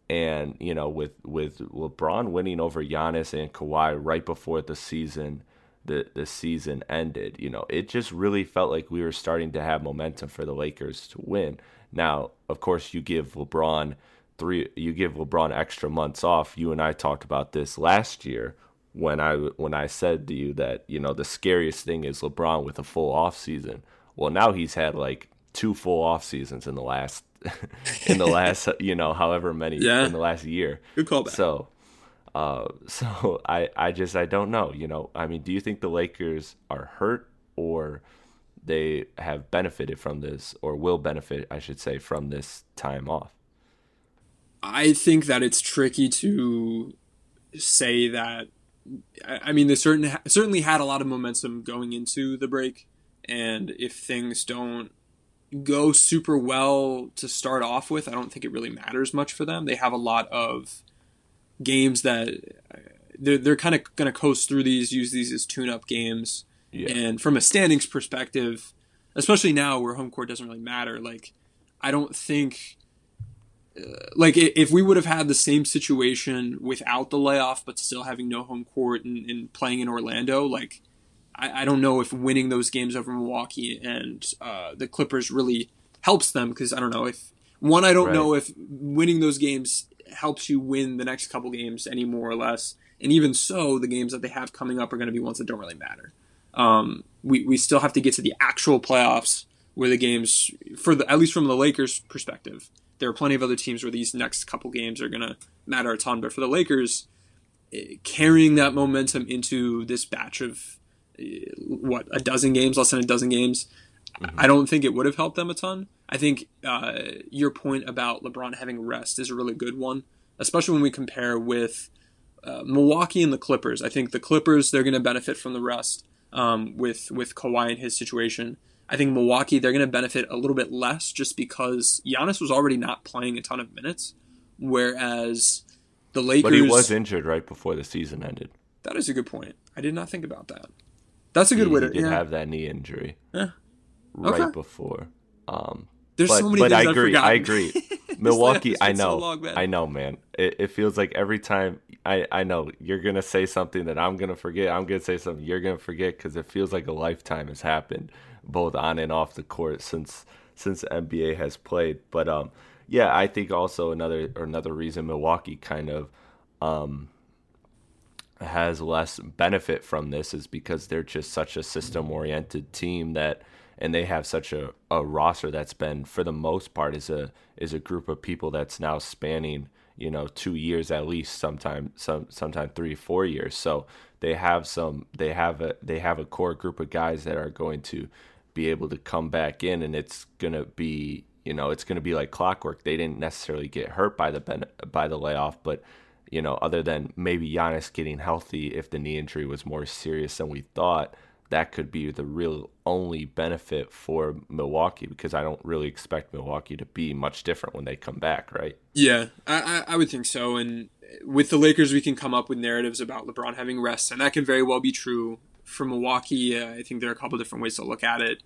And you know, with with LeBron winning over Giannis and Kawhi right before the season, the the season ended, you know, it just really felt like we were starting to have momentum for the Lakers to win. Now, of course, you give LeBron three, you give LeBron extra months off. You and I talked about this last year when I when I said to you that you know the scariest thing is LeBron with a full off season. Well, now he's had like two full off seasons in the last in the last you know however many yeah. in the last year. Good callback. So, uh, so I I just I don't know. You know, I mean, do you think the Lakers are hurt or they have benefited from this or will benefit, I should say, from this time off? I think that it's tricky to say that. I mean, they certain, certainly had a lot of momentum going into the break, and if things don't go super well to start off with, I don't think it really matters much for them. They have a lot of games that they're, they're kind of going to coast through these, use these as tune up games yeah. And from a standings perspective, especially now where home court doesn't really matter, like I don't think uh, like if we would have had the same situation without the layoff but still having no home court and, and playing in Orlando, like I, I, don't know if winning those games over Milwaukee and uh, the Clippers really helps them because I don't know if one I don't right. know if winning those games helps you win the next couple games any more or less, and even so, the games that they have coming up are going to be ones that don't really matter. Um, we, we still have to get to the actual playoffs where the games for the at least from the Lakers perspective, there are plenty of other teams where these next couple games are going to matter a ton. But for the Lakers, eh, carrying that momentum into this batch of eh, what a dozen games, less than a dozen games, mm-hmm. I don't think it would have helped them a ton. I think uh, your point about LeBron having rest is a really good one, especially when we compare with uh, Milwaukee and the Clippers. I think the Clippers they're going to benefit from the rest um, with with Kawhi and his situation. I think Milwaukee, they're going to benefit a little bit less just because Giannis was already not playing a ton of minutes, whereas the Lakers. But he was injured right before the season ended. That is a good point. I did not think about that. That's a good he, way to. He did yeah. have that knee injury. Yeah. Right okay. before. Um, There's but, so many but I agree. I agree. Milwaukee, I know. So long, I know, man. It, it, feels like every time I, I know you're gonna say something that I'm gonna forget. I'm gonna say something you're gonna forget because it feels like a lifetime has happened both on and off the court since since NBA has played. But um, yeah, I think also another another reason Milwaukee kind of um, has less benefit from this is because they're just such a system oriented team that and they have such a, a roster that's been for the most part is a is a group of people that's now spanning you know two years at least sometime some sometime three four years so they have some they have a they have a core group of guys that are going to be able to come back in and it's going to be you know it's going to be like clockwork they didn't necessarily get hurt by the ben- by the layoff but you know other than maybe Giannis getting healthy if the knee injury was more serious than we thought that could be the real only benefit for Milwaukee because I don't really expect Milwaukee to be much different when they come back, right? Yeah, I, I would think so. And with the Lakers, we can come up with narratives about LeBron having rest, and that can very well be true. For Milwaukee, uh, I think there are a couple different ways to look at it.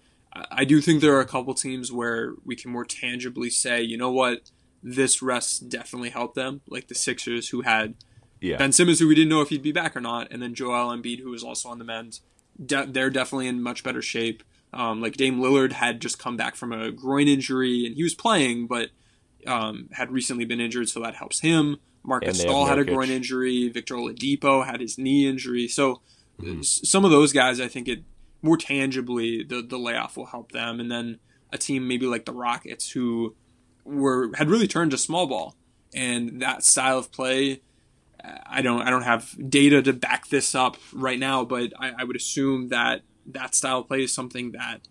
I do think there are a couple teams where we can more tangibly say, you know what, this rest definitely helped them, like the Sixers, who had yeah. Ben Simmons, who we didn't know if he'd be back or not, and then Joel Embiid, who was also on the mend. De- they're definitely in much better shape. Um, like Dame Lillard had just come back from a groin injury, and he was playing, but um, had recently been injured, so that helps him. Marcus Gasol had a groin injury. Victor Oladipo had his knee injury. So mm-hmm. some of those guys, I think it more tangibly the the layoff will help them, and then a team maybe like the Rockets who were had really turned to small ball, and that style of play. I don't I don't have data to back this up right now, but I, I would assume that that style of play is something that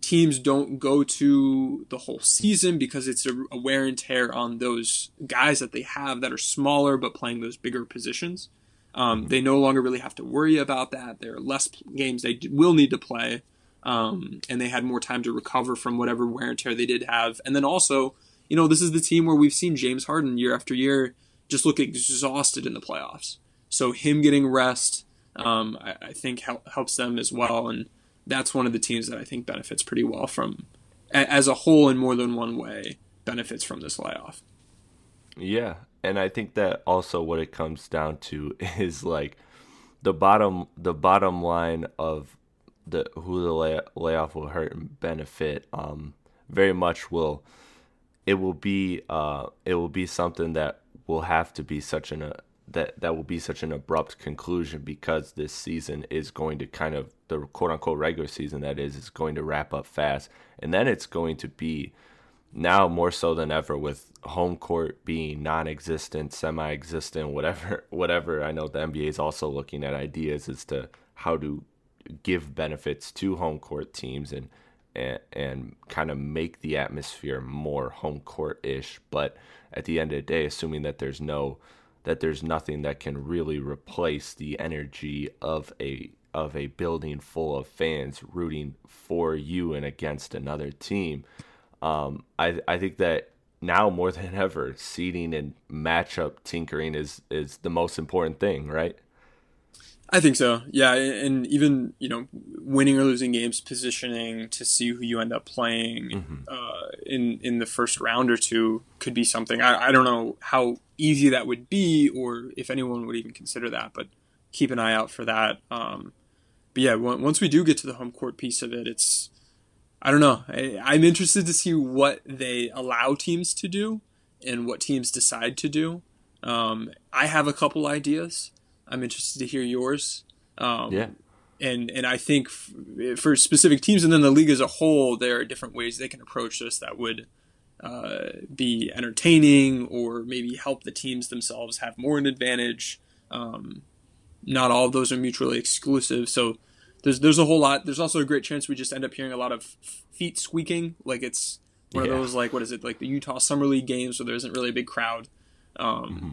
teams don't go to the whole season because it's a, a, wear and tear on those guys that they have that are smaller but playing those bigger positions. Um, they no longer really have to worry about that. There are less games they will need to play, um, and they had more time to recover from whatever wear and tear they did have. And then also, you know, this is the team where we've seen James Harden year after year just look exhausted in the playoffs. So him getting rest, um, I, I, think help, helps them as well, and that's one of the teams that I think benefits pretty well from, as a whole, in more than one way, benefits from this layoff. Yeah, and I think that also what it comes down to is like the bottom the bottom line of the who the lay, layoff will hurt and benefit um, very much will it will be uh, it will be something that will have to be such an uh, that that will be such an abrupt conclusion because this season is going to kind of the quote unquote regular season that is is going to wrap up fast. And then it's going to be now more so than ever with home court being non-existent, semi-existent, whatever. Whatever. I know the NBA is also looking at ideas as to how to give benefits to home court teams and and, and kind of make the atmosphere more home court ish. But at the end of the day, assuming that there's no that there's nothing that can really replace the energy of a of a building full of fans rooting for you and against another team um, I I think that now more than ever, seeding and matchup tinkering is is the most important thing, right? I think so. Yeah, and even you know, winning or losing games, positioning to see who you end up playing mm-hmm. uh, in in the first round or two could be something. I, I don't know how easy that would be, or if anyone would even consider that, but keep an eye out for that. Um, but yeah, once we do get to the home court piece of it, it's I don't know. I, am interested to see what they allow teams to do and what teams decide to do. Um, I have a couple ideas. I'm interested to hear yours. Um, yeah. and and I think f- for specific teams and then the league as a whole, there are different ways they can approach this that would uh, be entertaining or maybe help the teams themselves have more an advantage. Um, not all of those are mutually exclusive, so there's there's a whole lot. There's also a great chance we just end up hearing a lot of feet squeaking, like it's one yeah. of those like what is it like the Utah Summer League games where there isn't really a big crowd. Um, mm-hmm.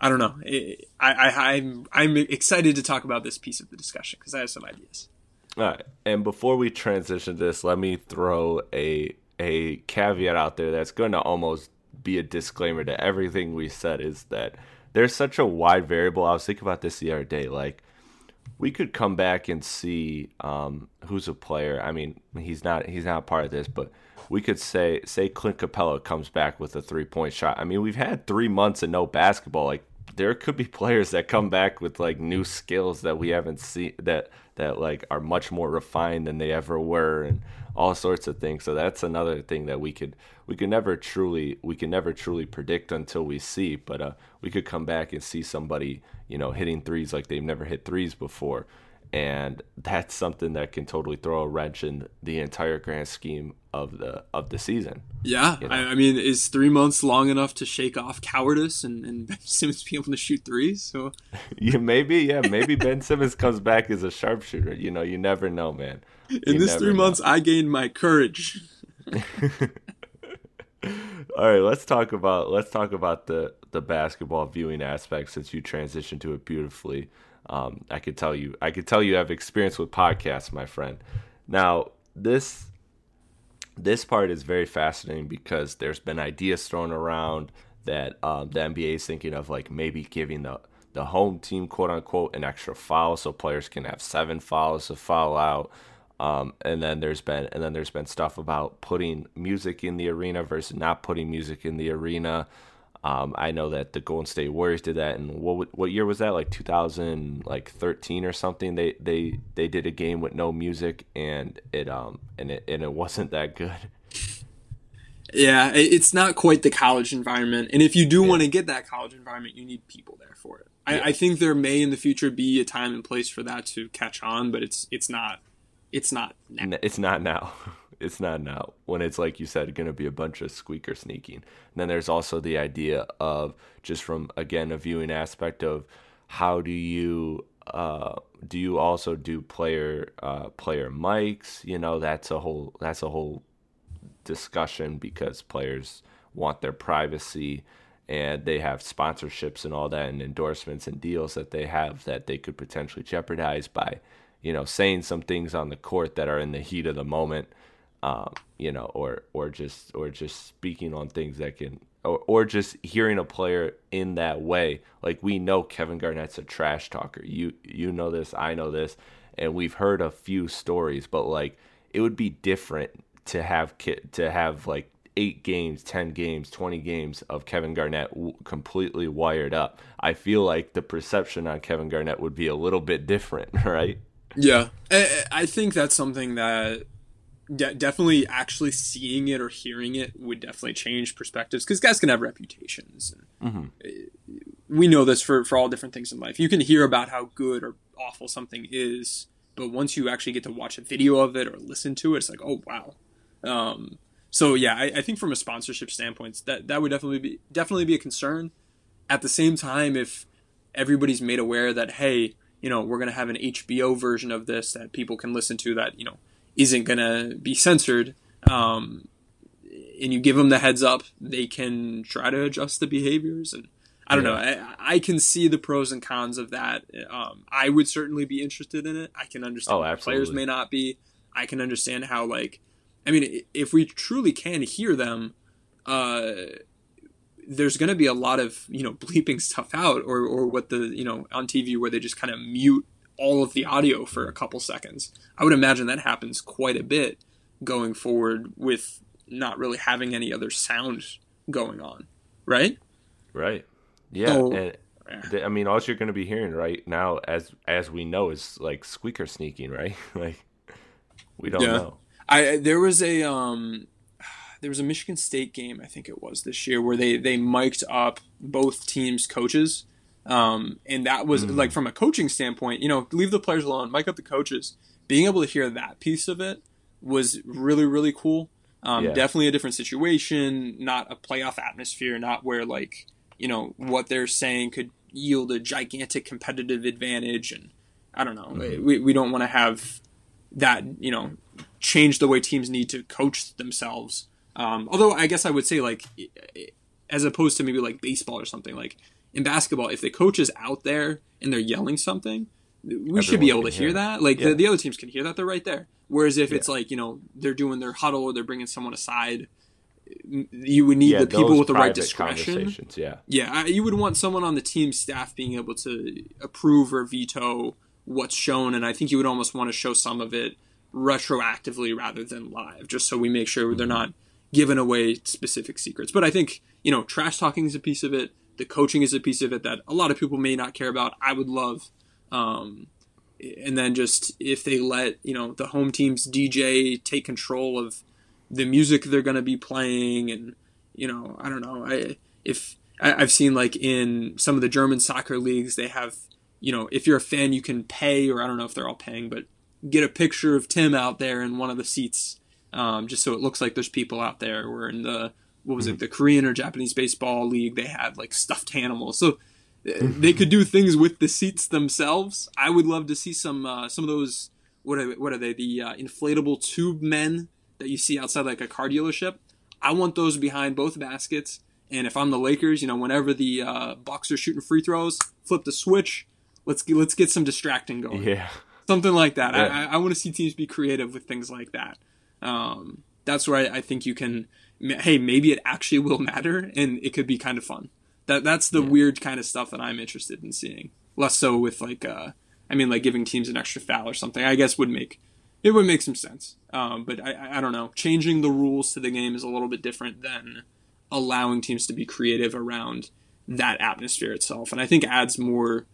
I don't know. It, I, I I'm I'm excited to talk about this piece of the discussion because I have some ideas. All right, and before we transition to this, let me throw a a caveat out there that's going to almost be a disclaimer to everything we said is that there's such a wide variable. I was thinking about this the other day. Like, we could come back and see um, who's a player. I mean, he's not he's not part of this, but we could say say Clint Capela comes back with a three point shot. I mean, we've had three months and no basketball. Like, there could be players that come back with like new skills that we haven't seen that that like are much more refined than they ever were, and all sorts of things. So that's another thing that we could we could never truly we can never truly predict until we see. But uh, we could come back and see somebody you know hitting threes like they've never hit threes before, and that's something that can totally throw a wrench in the entire grand scheme of the of the season. Yeah, you know? I, I, mean, is three months long enough to shake off cowardice and, and Ben Simmons be able to shoot threes? So yeah, maybe yeah, maybe Ben Simmons comes back as a sharpshooter. You know, you never know, man. In this three know. months, I gained my courage. All right, let's talk about let's talk about the the basketball viewing aspect since you transitioned to it beautifully. Um, I could tell you I could tell you I have experience with podcasts, my friend. Now this this part is very fascinating because there's been ideas thrown around that um, the NBA is thinking of like maybe giving the the home team quote unquote an extra foul so players can have seven fouls to foul out. Um, and then there's been and then there's been stuff about putting music in the arena versus not putting music in the arena. Um, I know that the Golden State Warriors did that, and what what year was that? Like 2000, like 13 or something. They they they did a game with no music, and it um and it and it wasn't that good. Yeah, it's not quite the college environment, and if you do yeah. want to get that college environment, you need people there for it. I, yeah. I think there may in the future be a time and place for that to catch on, but it's it's not it's not now. It's not now. It's not now. When it's like you said, going to be a bunch of squeaker sneaking. And then there's also the idea of just from again a viewing aspect of how do you uh, do you also do player uh, player mics? You know, that's a whole that's a whole discussion because players want their privacy and they have sponsorships and all that and endorsements and deals that they have that they could potentially jeopardize by you know, saying some things on the court that are in the heat of the moment, um, you know, or or just or just speaking on things that can, or or just hearing a player in that way. Like we know Kevin Garnett's a trash talker. You you know this, I know this, and we've heard a few stories, but like it would be different to have to have like eight games, 10 games, 20 games of Kevin Garnett w- completely wired up. I feel like the perception on Kevin Garnett would be a little bit different, right? Yeah, I, think that's something that de- definitely actually seeing it or hearing it would definitely change perspectives because guys can have reputations. Mm-hmm. We know this for for all different things in life. You can hear about how good or awful something is, but once you actually get to watch a video of it or listen to it, it's like, oh wow. Um, so yeah, I, I think from a sponsorship standpoint, that that would definitely be definitely be a concern. At the same time, if everybody's made aware that hey, you know, we're going to have an HBO version of this that people can listen to that, you know, isn't going to be censored. Um, and you give them the heads up, they can try to adjust the behaviors. And I don't yeah. know, I, I, can see the pros and cons of that. Um, I would certainly be interested in it. I can understand oh, players may not be. I can understand how, like, I mean, if we truly can hear them, uh, there's going to be a lot of you know bleeping stuff out or or what the you know on TV where they just kind of mute all of the audio for a couple seconds. I would imagine that happens quite a bit going forward with not really having any other sound going on, right? Right. Yeah. So, and I mean, all you're going to be hearing right now, as as we know, is like squeaker sneaking, right? like we don't yeah. know. I there was a um there was a Michigan State game, I think it was this year, where they they mic'd up both teams' coaches Um, and that was mm. like from a coaching standpoint, you know, leave the players alone, mic up the coaches. Being able to hear that piece of it was really really cool. Um, yeah. Definitely a different situation, not a playoff atmosphere, not where like you know what they're saying could yield a gigantic competitive advantage, and I don't know. Mm. We we don't want to have that you know change the way teams need to coach themselves. Um, although I guess I would say like as opposed to maybe like baseball or something like in basketball, if the coach is out there and they're yelling something, we Everyone should be able to hear, hear that. Like yeah. the, the other teams can hear that; they're right there. Whereas if yeah. it's like you know they're doing their huddle or they're bringing someone aside, you would need yeah, the people with the right discretion. Yeah, yeah, you would want someone on the team staff being able to approve or veto what's shown, and I think you would almost want to show some of it retroactively rather than live, just so we make sure mm-hmm. they're not giving away specific secrets. But I think you know, trash talking is a piece of it. The coaching is a piece of it that a lot of people may not care about. I would love. Um, and then just if they let you know the home team's DJ take control of the music they're going to be playing, and you know I don't know I if I, I've seen like in some of the German soccer leagues they have you know if you're a fan you can pay or I don't know if they're all paying but get a picture of Tim out there in one of the seats um, just so it looks like there's people out there. We're in the what was it, the Korean or Japanese baseball league, they had like stuffed animals. So uh, they could do things with the seats themselves. I would love to see some uh, some of those. What are what are they? The uh, inflatable tube men that you see outside like a car dealership. I want those behind both baskets. And if I'm the Lakers, you know, whenever the uh, Bucks are shooting free throws, flip the switch. Let's get, let's get some distracting going. Yeah, something like that. Yeah. I, I want to see teams be creative with things like that. Um, that's where I, I think you can hey, maybe it actually will matter and it could be kind of fun. That that's the yeah. weird kind of stuff that I'm interested in seeing. Less so with like uh I mean like giving teams an extra foul or something. I guess would make it would make some sense. Um, but I, I don't know. Changing the rules to the game is a little bit different than allowing teams to be creative around that atmosphere itself, and I think adds more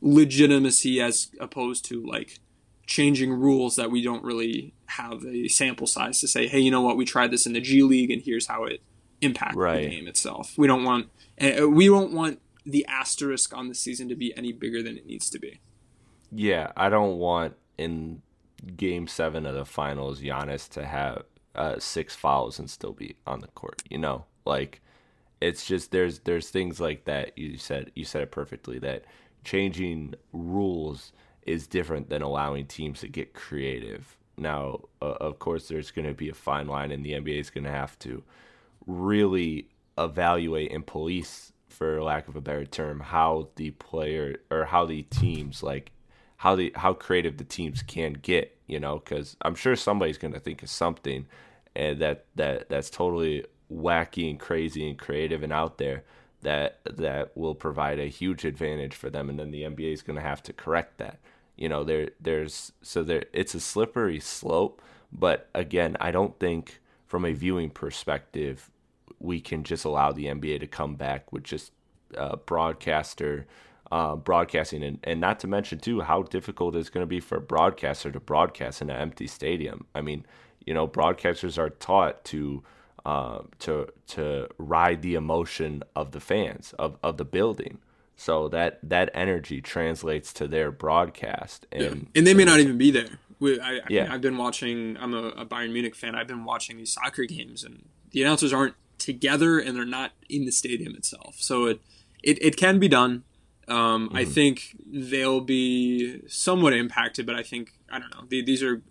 legitimacy as opposed to like changing rules that we don't really have a sample size to say, hey, you know what, we tried this in the G League and here's how it impacted right. the game itself. We don't want uh, we don't want the asterisk on the season to be any bigger than it needs to be. Yeah, I don't want in Game Seven of the finals Giannis to have uh, six fouls and still be on the court. You know, like it's just there's there's things like that. You said you said it perfectly that changing rules is different than allowing teams to get creative. Now, uh, of course, there's going to be a fine line, and the NBA is going to have to really evaluate and police, for lack of a better term, how the player or how the teams like how the how creative the teams can get. You know, because I'm sure somebody's going to think of something, and that that that's totally wacky and crazy and creative and out there that that will provide a huge advantage for them and then the NBA is going to have to correct that you know there there's so there it's a slippery slope but again i don't think from a viewing perspective we can just allow the nba to come back with just uh, broadcaster uh, broadcasting. And, and not to mention too how difficult it's going to be for a broadcaster to broadcast in an empty stadium. I mean you know broadcasters are taught to uh, to to ride the emotion of the fans of, of the building so that that energy translates to their broadcast, and yeah. and they may not even be there. We, I, yeah. Have been watching. I'm a, a Bayern Munich fan. I've been watching these soccer games, and the announcers aren't together, and they're not in the stadium itself. So it it, it can be done. Um, mm-hmm. I think they'll be somewhat impacted, but I think I don't know. these are,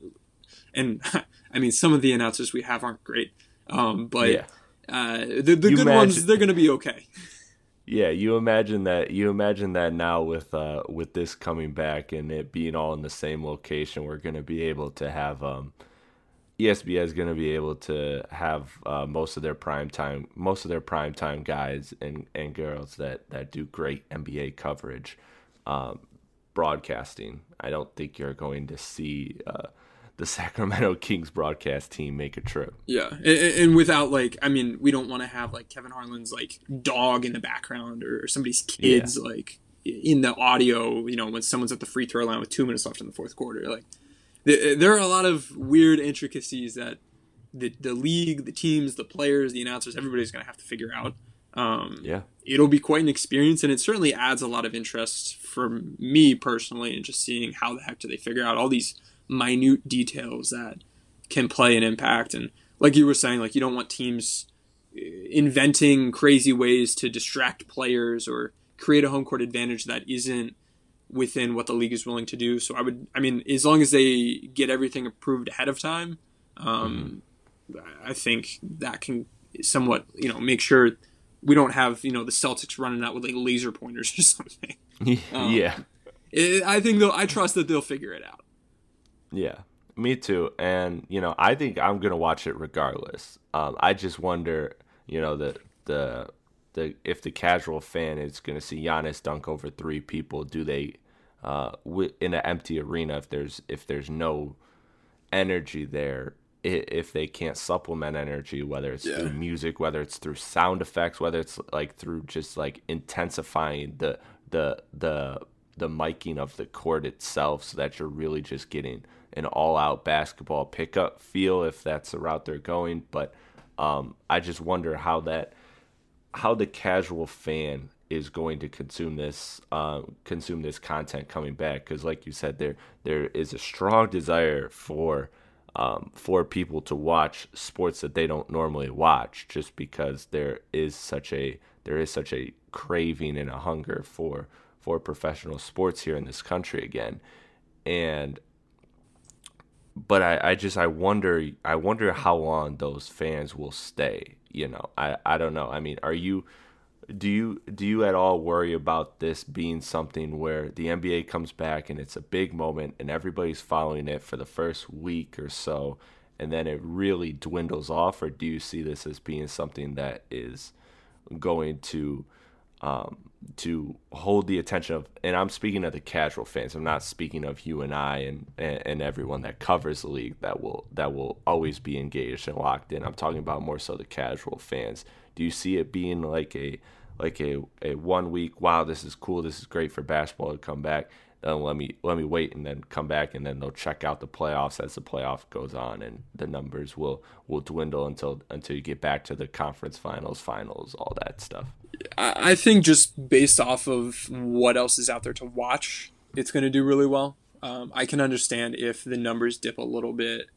and I mean, some of the announcers we have aren't great, um, but yeah. uh, the the good imagine, ones they're going to be okay. Yeah, you imagine that. You imagine that now with uh, with this coming back and it being all in the same location, we're going to be able to have um, is going to be able to have uh, most of their prime time, most of their prime time guys and, and girls that that do great NBA coverage, um, broadcasting. I don't think you're going to see. Uh, the Sacramento Kings broadcast team make a trip. Yeah, and, and without like, I mean, we don't want to have like Kevin Harlan's like dog in the background or somebody's kids yeah. like in the audio. You know, when someone's at the free throw line with two minutes left in the fourth quarter, like there are a lot of weird intricacies that the the league, the teams, the players, the announcers, everybody's going to have to figure out. Um, yeah, it'll be quite an experience, and it certainly adds a lot of interest for me personally, in just seeing how the heck do they figure out all these minute details that can play an impact. And like you were saying, like you don't want teams uh, inventing crazy ways to distract players or create a home court advantage that isn't within what the league is willing to do. So I would, I mean, as long as they get everything approved ahead of time, um, mm-hmm. I think that can somewhat, you know, make sure we don't have, you know, the Celtics running out with like laser pointers or something. Um, yeah. It, I think they'll, I trust that they'll figure it out. Yeah, me too. And, you know, I think I'm going to watch it regardless. Um, I just wonder, you know, the, the, the if the casual fan is going to see Giannis dunk over three people, do they uh, in an empty arena if there's if there's no energy there if they can't supplement energy whether it's yeah. through music whether it's through sound effects whether it's like through just like intensifying the the the the miking of the court itself so that you're really just getting an all out basketball pickup feel if that's the route they're going but um, I just wonder how that how the casual fan is going to consume this uh, consume this content coming back because like you said there there is a strong desire for um, for people to watch sports that they don't normally watch just because there is such a there is such a craving and a hunger for for professional sports here in this country again. And but I, I just I wonder I wonder how long those fans will stay you know? I, I don't know. I mean are you do you do you at all worry about this being something where the NBA comes back and it's a big moment and everybody's following it for the first week or so and then it really dwindles off? Or do you see this as being something that is going to um, to hold the attention of and I'm speaking of the casual fans. I'm not speaking of you and I and, and, and everyone that covers the league that will that will always be engaged and locked in. I'm talking about more so the casual fans. Do you see it being like a like a, a one week wow this is cool this is great for basketball to come back then let me let me wait and then come back and then they'll check out the playoffs as the playoff goes on and the numbers will will dwindle until until you get back to the conference finals finals all that stuff i think just based off of what else is out there to watch it's going to do really well um, i can understand if the numbers dip a little bit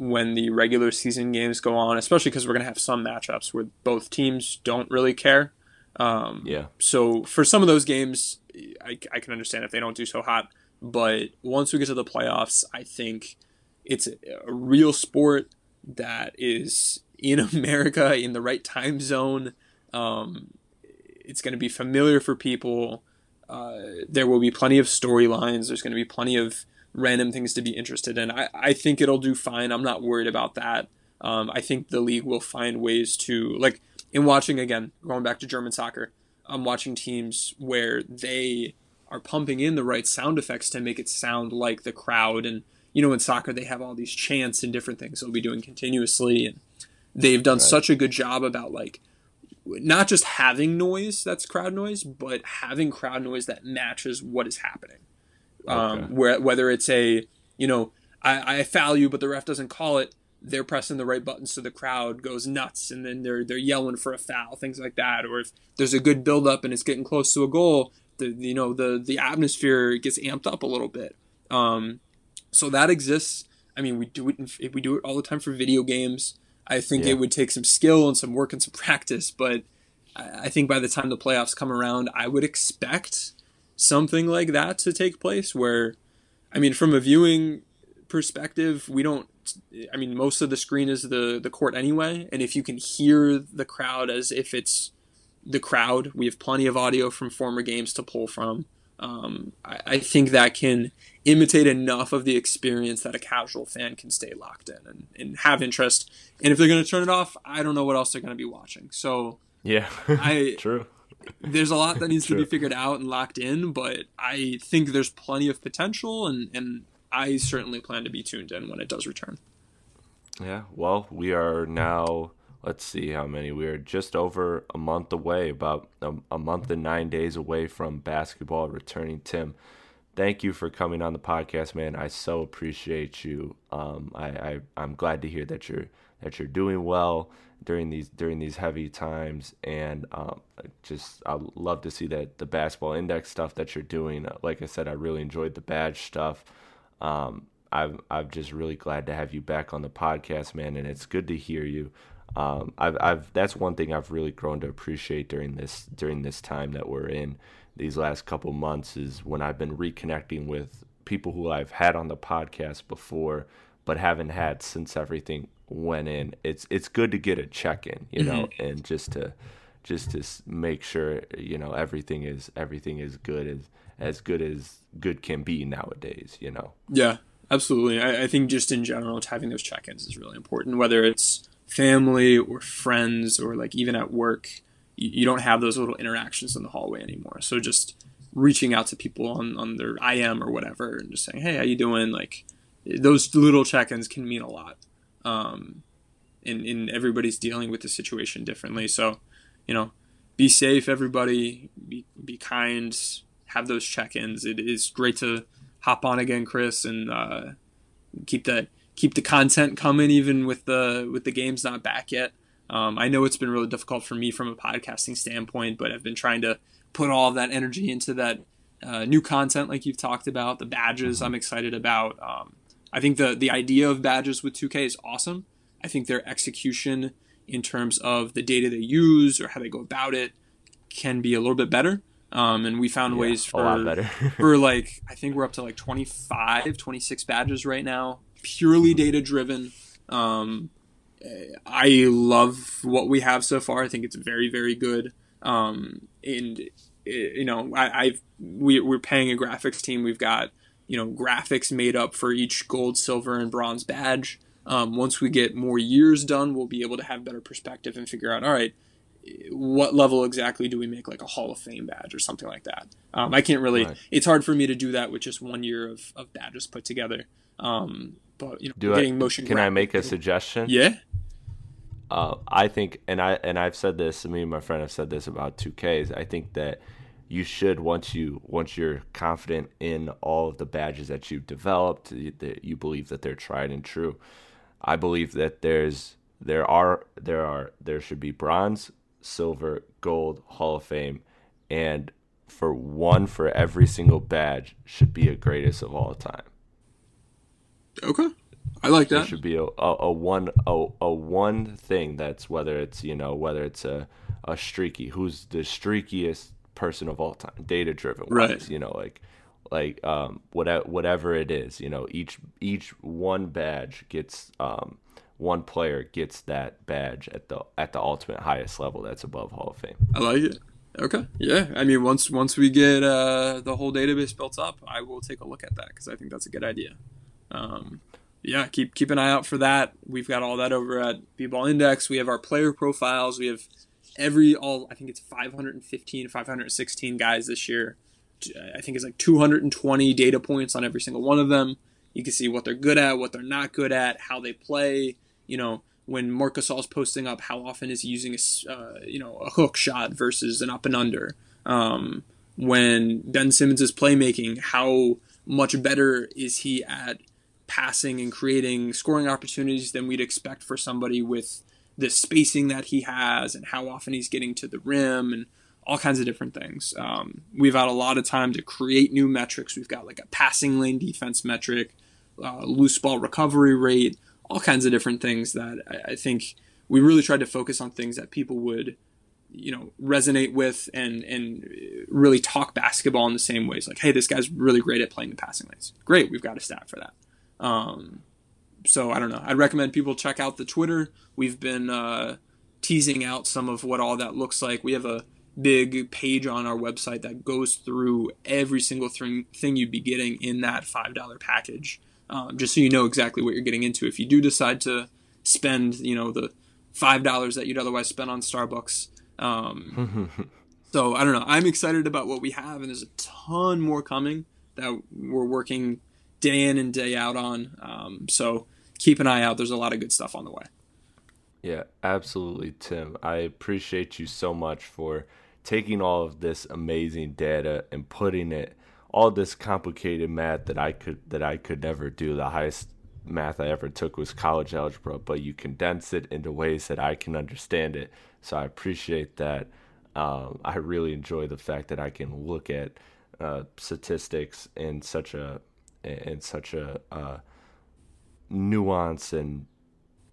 when the regular season games go on, especially because we're going to have some matchups where both teams don't really care. Um, yeah. So for some of those games, I, I can understand if they don't do so hot. But once we get to the playoffs, I think it's a, real sport that is in America in the right time zone. Um, it's going to be familiar for people. Uh, there will be plenty of storylines. There's going to be plenty of random things to be interested in. I, I think it'll do fine. I'm not worried about that. Um, I think the league will find ways to, like, in watching again, going back to German soccer, I'm watching teams where they are pumping in the right sound effects to make it sound like the crowd. And, you know, in soccer, they have all these chants and different things they'll be doing continuously. And they've done right. such a good job about, like, not just having noise that's crowd noise, but having crowd noise that matches what is happening. Um, where whether it's a you know I, I foul you, but the ref doesn't call it. They're pressing the right buttons so the crowd goes nuts, and then they're they're yelling for a foul, things like that. Or if there's a good build up and it's getting close to a goal, the you know the the atmosphere gets amped up a little bit. Um, so that exists. I mean, we do it. In, we do it all the time for video games. I think yeah. it would take some skill and some work and some practice, but I think by the time the playoffs come around, I would expect something like that to take place where I mean from a viewing perspective we don't I mean most of the screen is the the court anyway and if you can hear the crowd as if it's the crowd we have plenty of audio from former games to pull from. Um, I, I, think that can imitate enough of the experience that a casual fan can stay locked in and, and have interest. And if they're going to turn it off I don't know what else they're going to be watching. So yeah. I true. there's a lot that needs to be figured out and locked in, but I think there's plenty of potential, and, and I certainly plan to be tuned in when it does return. Yeah, well, we are now, let's see how many, we are just over a month away, about a, a month and nine days away from basketball returning. Tim, thank you for coming on the podcast, man. I so appreciate you. Um, I, I, I'm glad to hear that you're, that you're doing well during these during these heavy times and um, just I love to see that the basketball index stuff that you're doing. Like I said, I really enjoyed the badge stuff. Um, I'm I'm just really glad to have you back on the podcast, man, and it's good to hear you. Um, I've I've that's one thing I've really grown to appreciate during this during this time that we're in these last couple months is when I've been reconnecting with people who I've had on the podcast before but haven't had since everything went in. It's it's good to get a check in, you know, mm-hmm. and just to just to make sure you know everything is everything is good as as good as good can be nowadays, you know. Yeah, absolutely. I, I think just in general, having those check ins is really important, whether it's family or friends or like even at work. You, you don't have those little interactions in the hallway anymore. So just reaching out to people on, on their IM or whatever and just saying, hey, how you doing? Like those little check-ins can mean a lot. Um, and, and everybody's dealing with the situation differently. So, you know, be safe, everybody. Be, be kind. Have those check-ins. It is great to hop on again, Chris, and uh, keep the keep the content coming, even with the with the games not back yet. Um, I know it's been really difficult for me from a podcasting standpoint, but I've been trying to put all of that energy into that uh, new content, like you've talked about. The badges, mm-hmm. I'm excited about. Um, I think the the idea of badges with 2K is awesome. I think their execution in terms of the data they use or how they go about it can be a little bit better. Um, and we found yeah, ways for for like I think we're up to like 25, 26 badges right now, purely mm-hmm. data driven. Um, I love what we have so far. I think it's very very good. Um, and you know, I, I've we, we're paying a graphics team. We've got you know graphics made up for each gold, silver, and bronze badge. Um, once we get more years done, we'll be able to have better perspective and figure out, all right, what level exactly do we make like a Hall of Fame badge or something like that? Um, I can't really. Right. It's hard for me to do that with just one year of, of badges put together. Um, but you know, do getting I, motion. Can I make a suggestion? Yeah. Uh, I think, and I and I've said this. Me and my friend have said this about 2Ks. I think that you should once you once you're confident in all of the badges that you've developed that you believe that they're tried and true i believe that there's there are there are there should be bronze silver gold hall of fame and for one for every single badge should be a greatest of all time okay I like that. There should be a, a, a, one a, a one thing that's whether it's you know whether it's a a streaky who's the streakiest person of all time, data driven. Right. You know, like like um whatever whatever it is. You know, each each one badge gets um one player gets that badge at the at the ultimate highest level that's above Hall of Fame. I like it. Okay. Yeah. I mean, once once we get uh, the whole database built up, I will take a look at that because I think that's a good idea. Um, yeah. Keep keep an eye out for that. We've got all that over at B-Ball Index. We have our player profiles. We have every all I think it's 515 516 guys this year. I think it's like 220 data points on every single one of them. You can see what they're good at, what they're not good at, how they play. You know, when Marc Gasol's posting up, how often is he using a uh, you know a hook shot versus an up and under? Um, when Ben Simmons is playmaking, how much better is he at passing and creating scoring opportunities than we'd expect for somebody with the spacing that he has and how often he's getting to the rim and all kinds of different things. Um, we've had a lot of time to create new metrics. We've got like a passing lane defense metric, uh, loose ball recovery rate, all kinds of different things that I, I, think we really tried to focus on things that people would, you know, resonate with and and really talk basketball in the same ways. Like, hey, this guy's really great at playing the passing lanes. Great, we've got a stat for that. Um, so I don't know. I'd recommend people check out the Twitter. We've been uh, teasing out some of what all that looks like. We have a big page on our website that goes through every single thing thing you'd be getting in that five dollar package, um, just so you know exactly what you're getting into. If you do decide to spend, you know, the five dollars that you'd otherwise spend on Starbucks. Um, so I don't know. I'm excited about what we have, and there's a ton more coming that we're working day in and day out on. Um, so keep an eye out. There's a lot of good stuff on the way. Yeah, absolutely, Tim. I appreciate you so much for taking all of this amazing data and putting it all this complicated math that I could that I could never do the highest math I ever took was college algebra, but you condense it into ways that I can understand it. So I appreciate that. Um, I really enjoy the fact that I can look at uh, statistics in such a in such a uh, nuance and,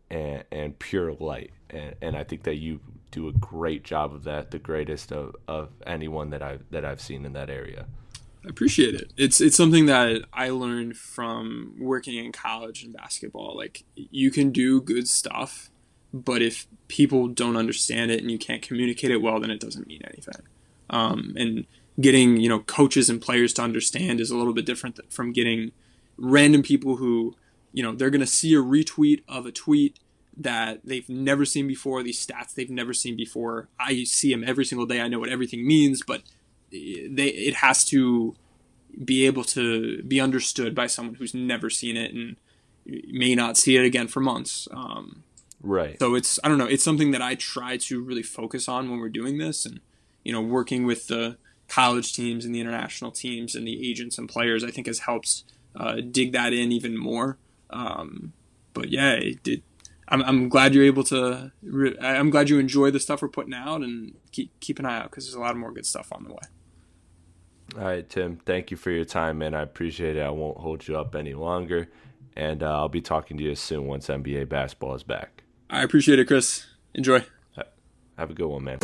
and and pure light, and, and I think that you do a great job of that, the greatest of, of anyone that I've that I've seen in that area. I appreciate it. It's it's something that I learned from working in college and basketball. Like you can do good stuff, but if people don't understand it and you can't communicate it well, then it doesn't mean anything. Um, and getting you know coaches and players to understand is a little bit different from getting random people who you know they're going to see a retweet of a tweet that they've never seen before these stats they've never seen before i see them every single day i know what everything means but they it has to be able to be understood by someone who's never seen it and may not see it again for months um, right so it's i don't know it's something that i try to really focus on when we're doing this and you know working with the college teams and the international teams and the agents and players, I think has helped uh, dig that in even more. Um, but yeah, it, it, I'm, I'm glad you're able to. Re- I'm glad you enjoy the stuff we're putting out and keep keep an eye out because there's a lot more good stuff on the way. All right, Tim. Thank you for your time, man. I appreciate it. I won't hold you up any longer, and uh, I'll be talking to you soon once NBA basketball is back. I appreciate it, Chris. Enjoy. Have a good one, man.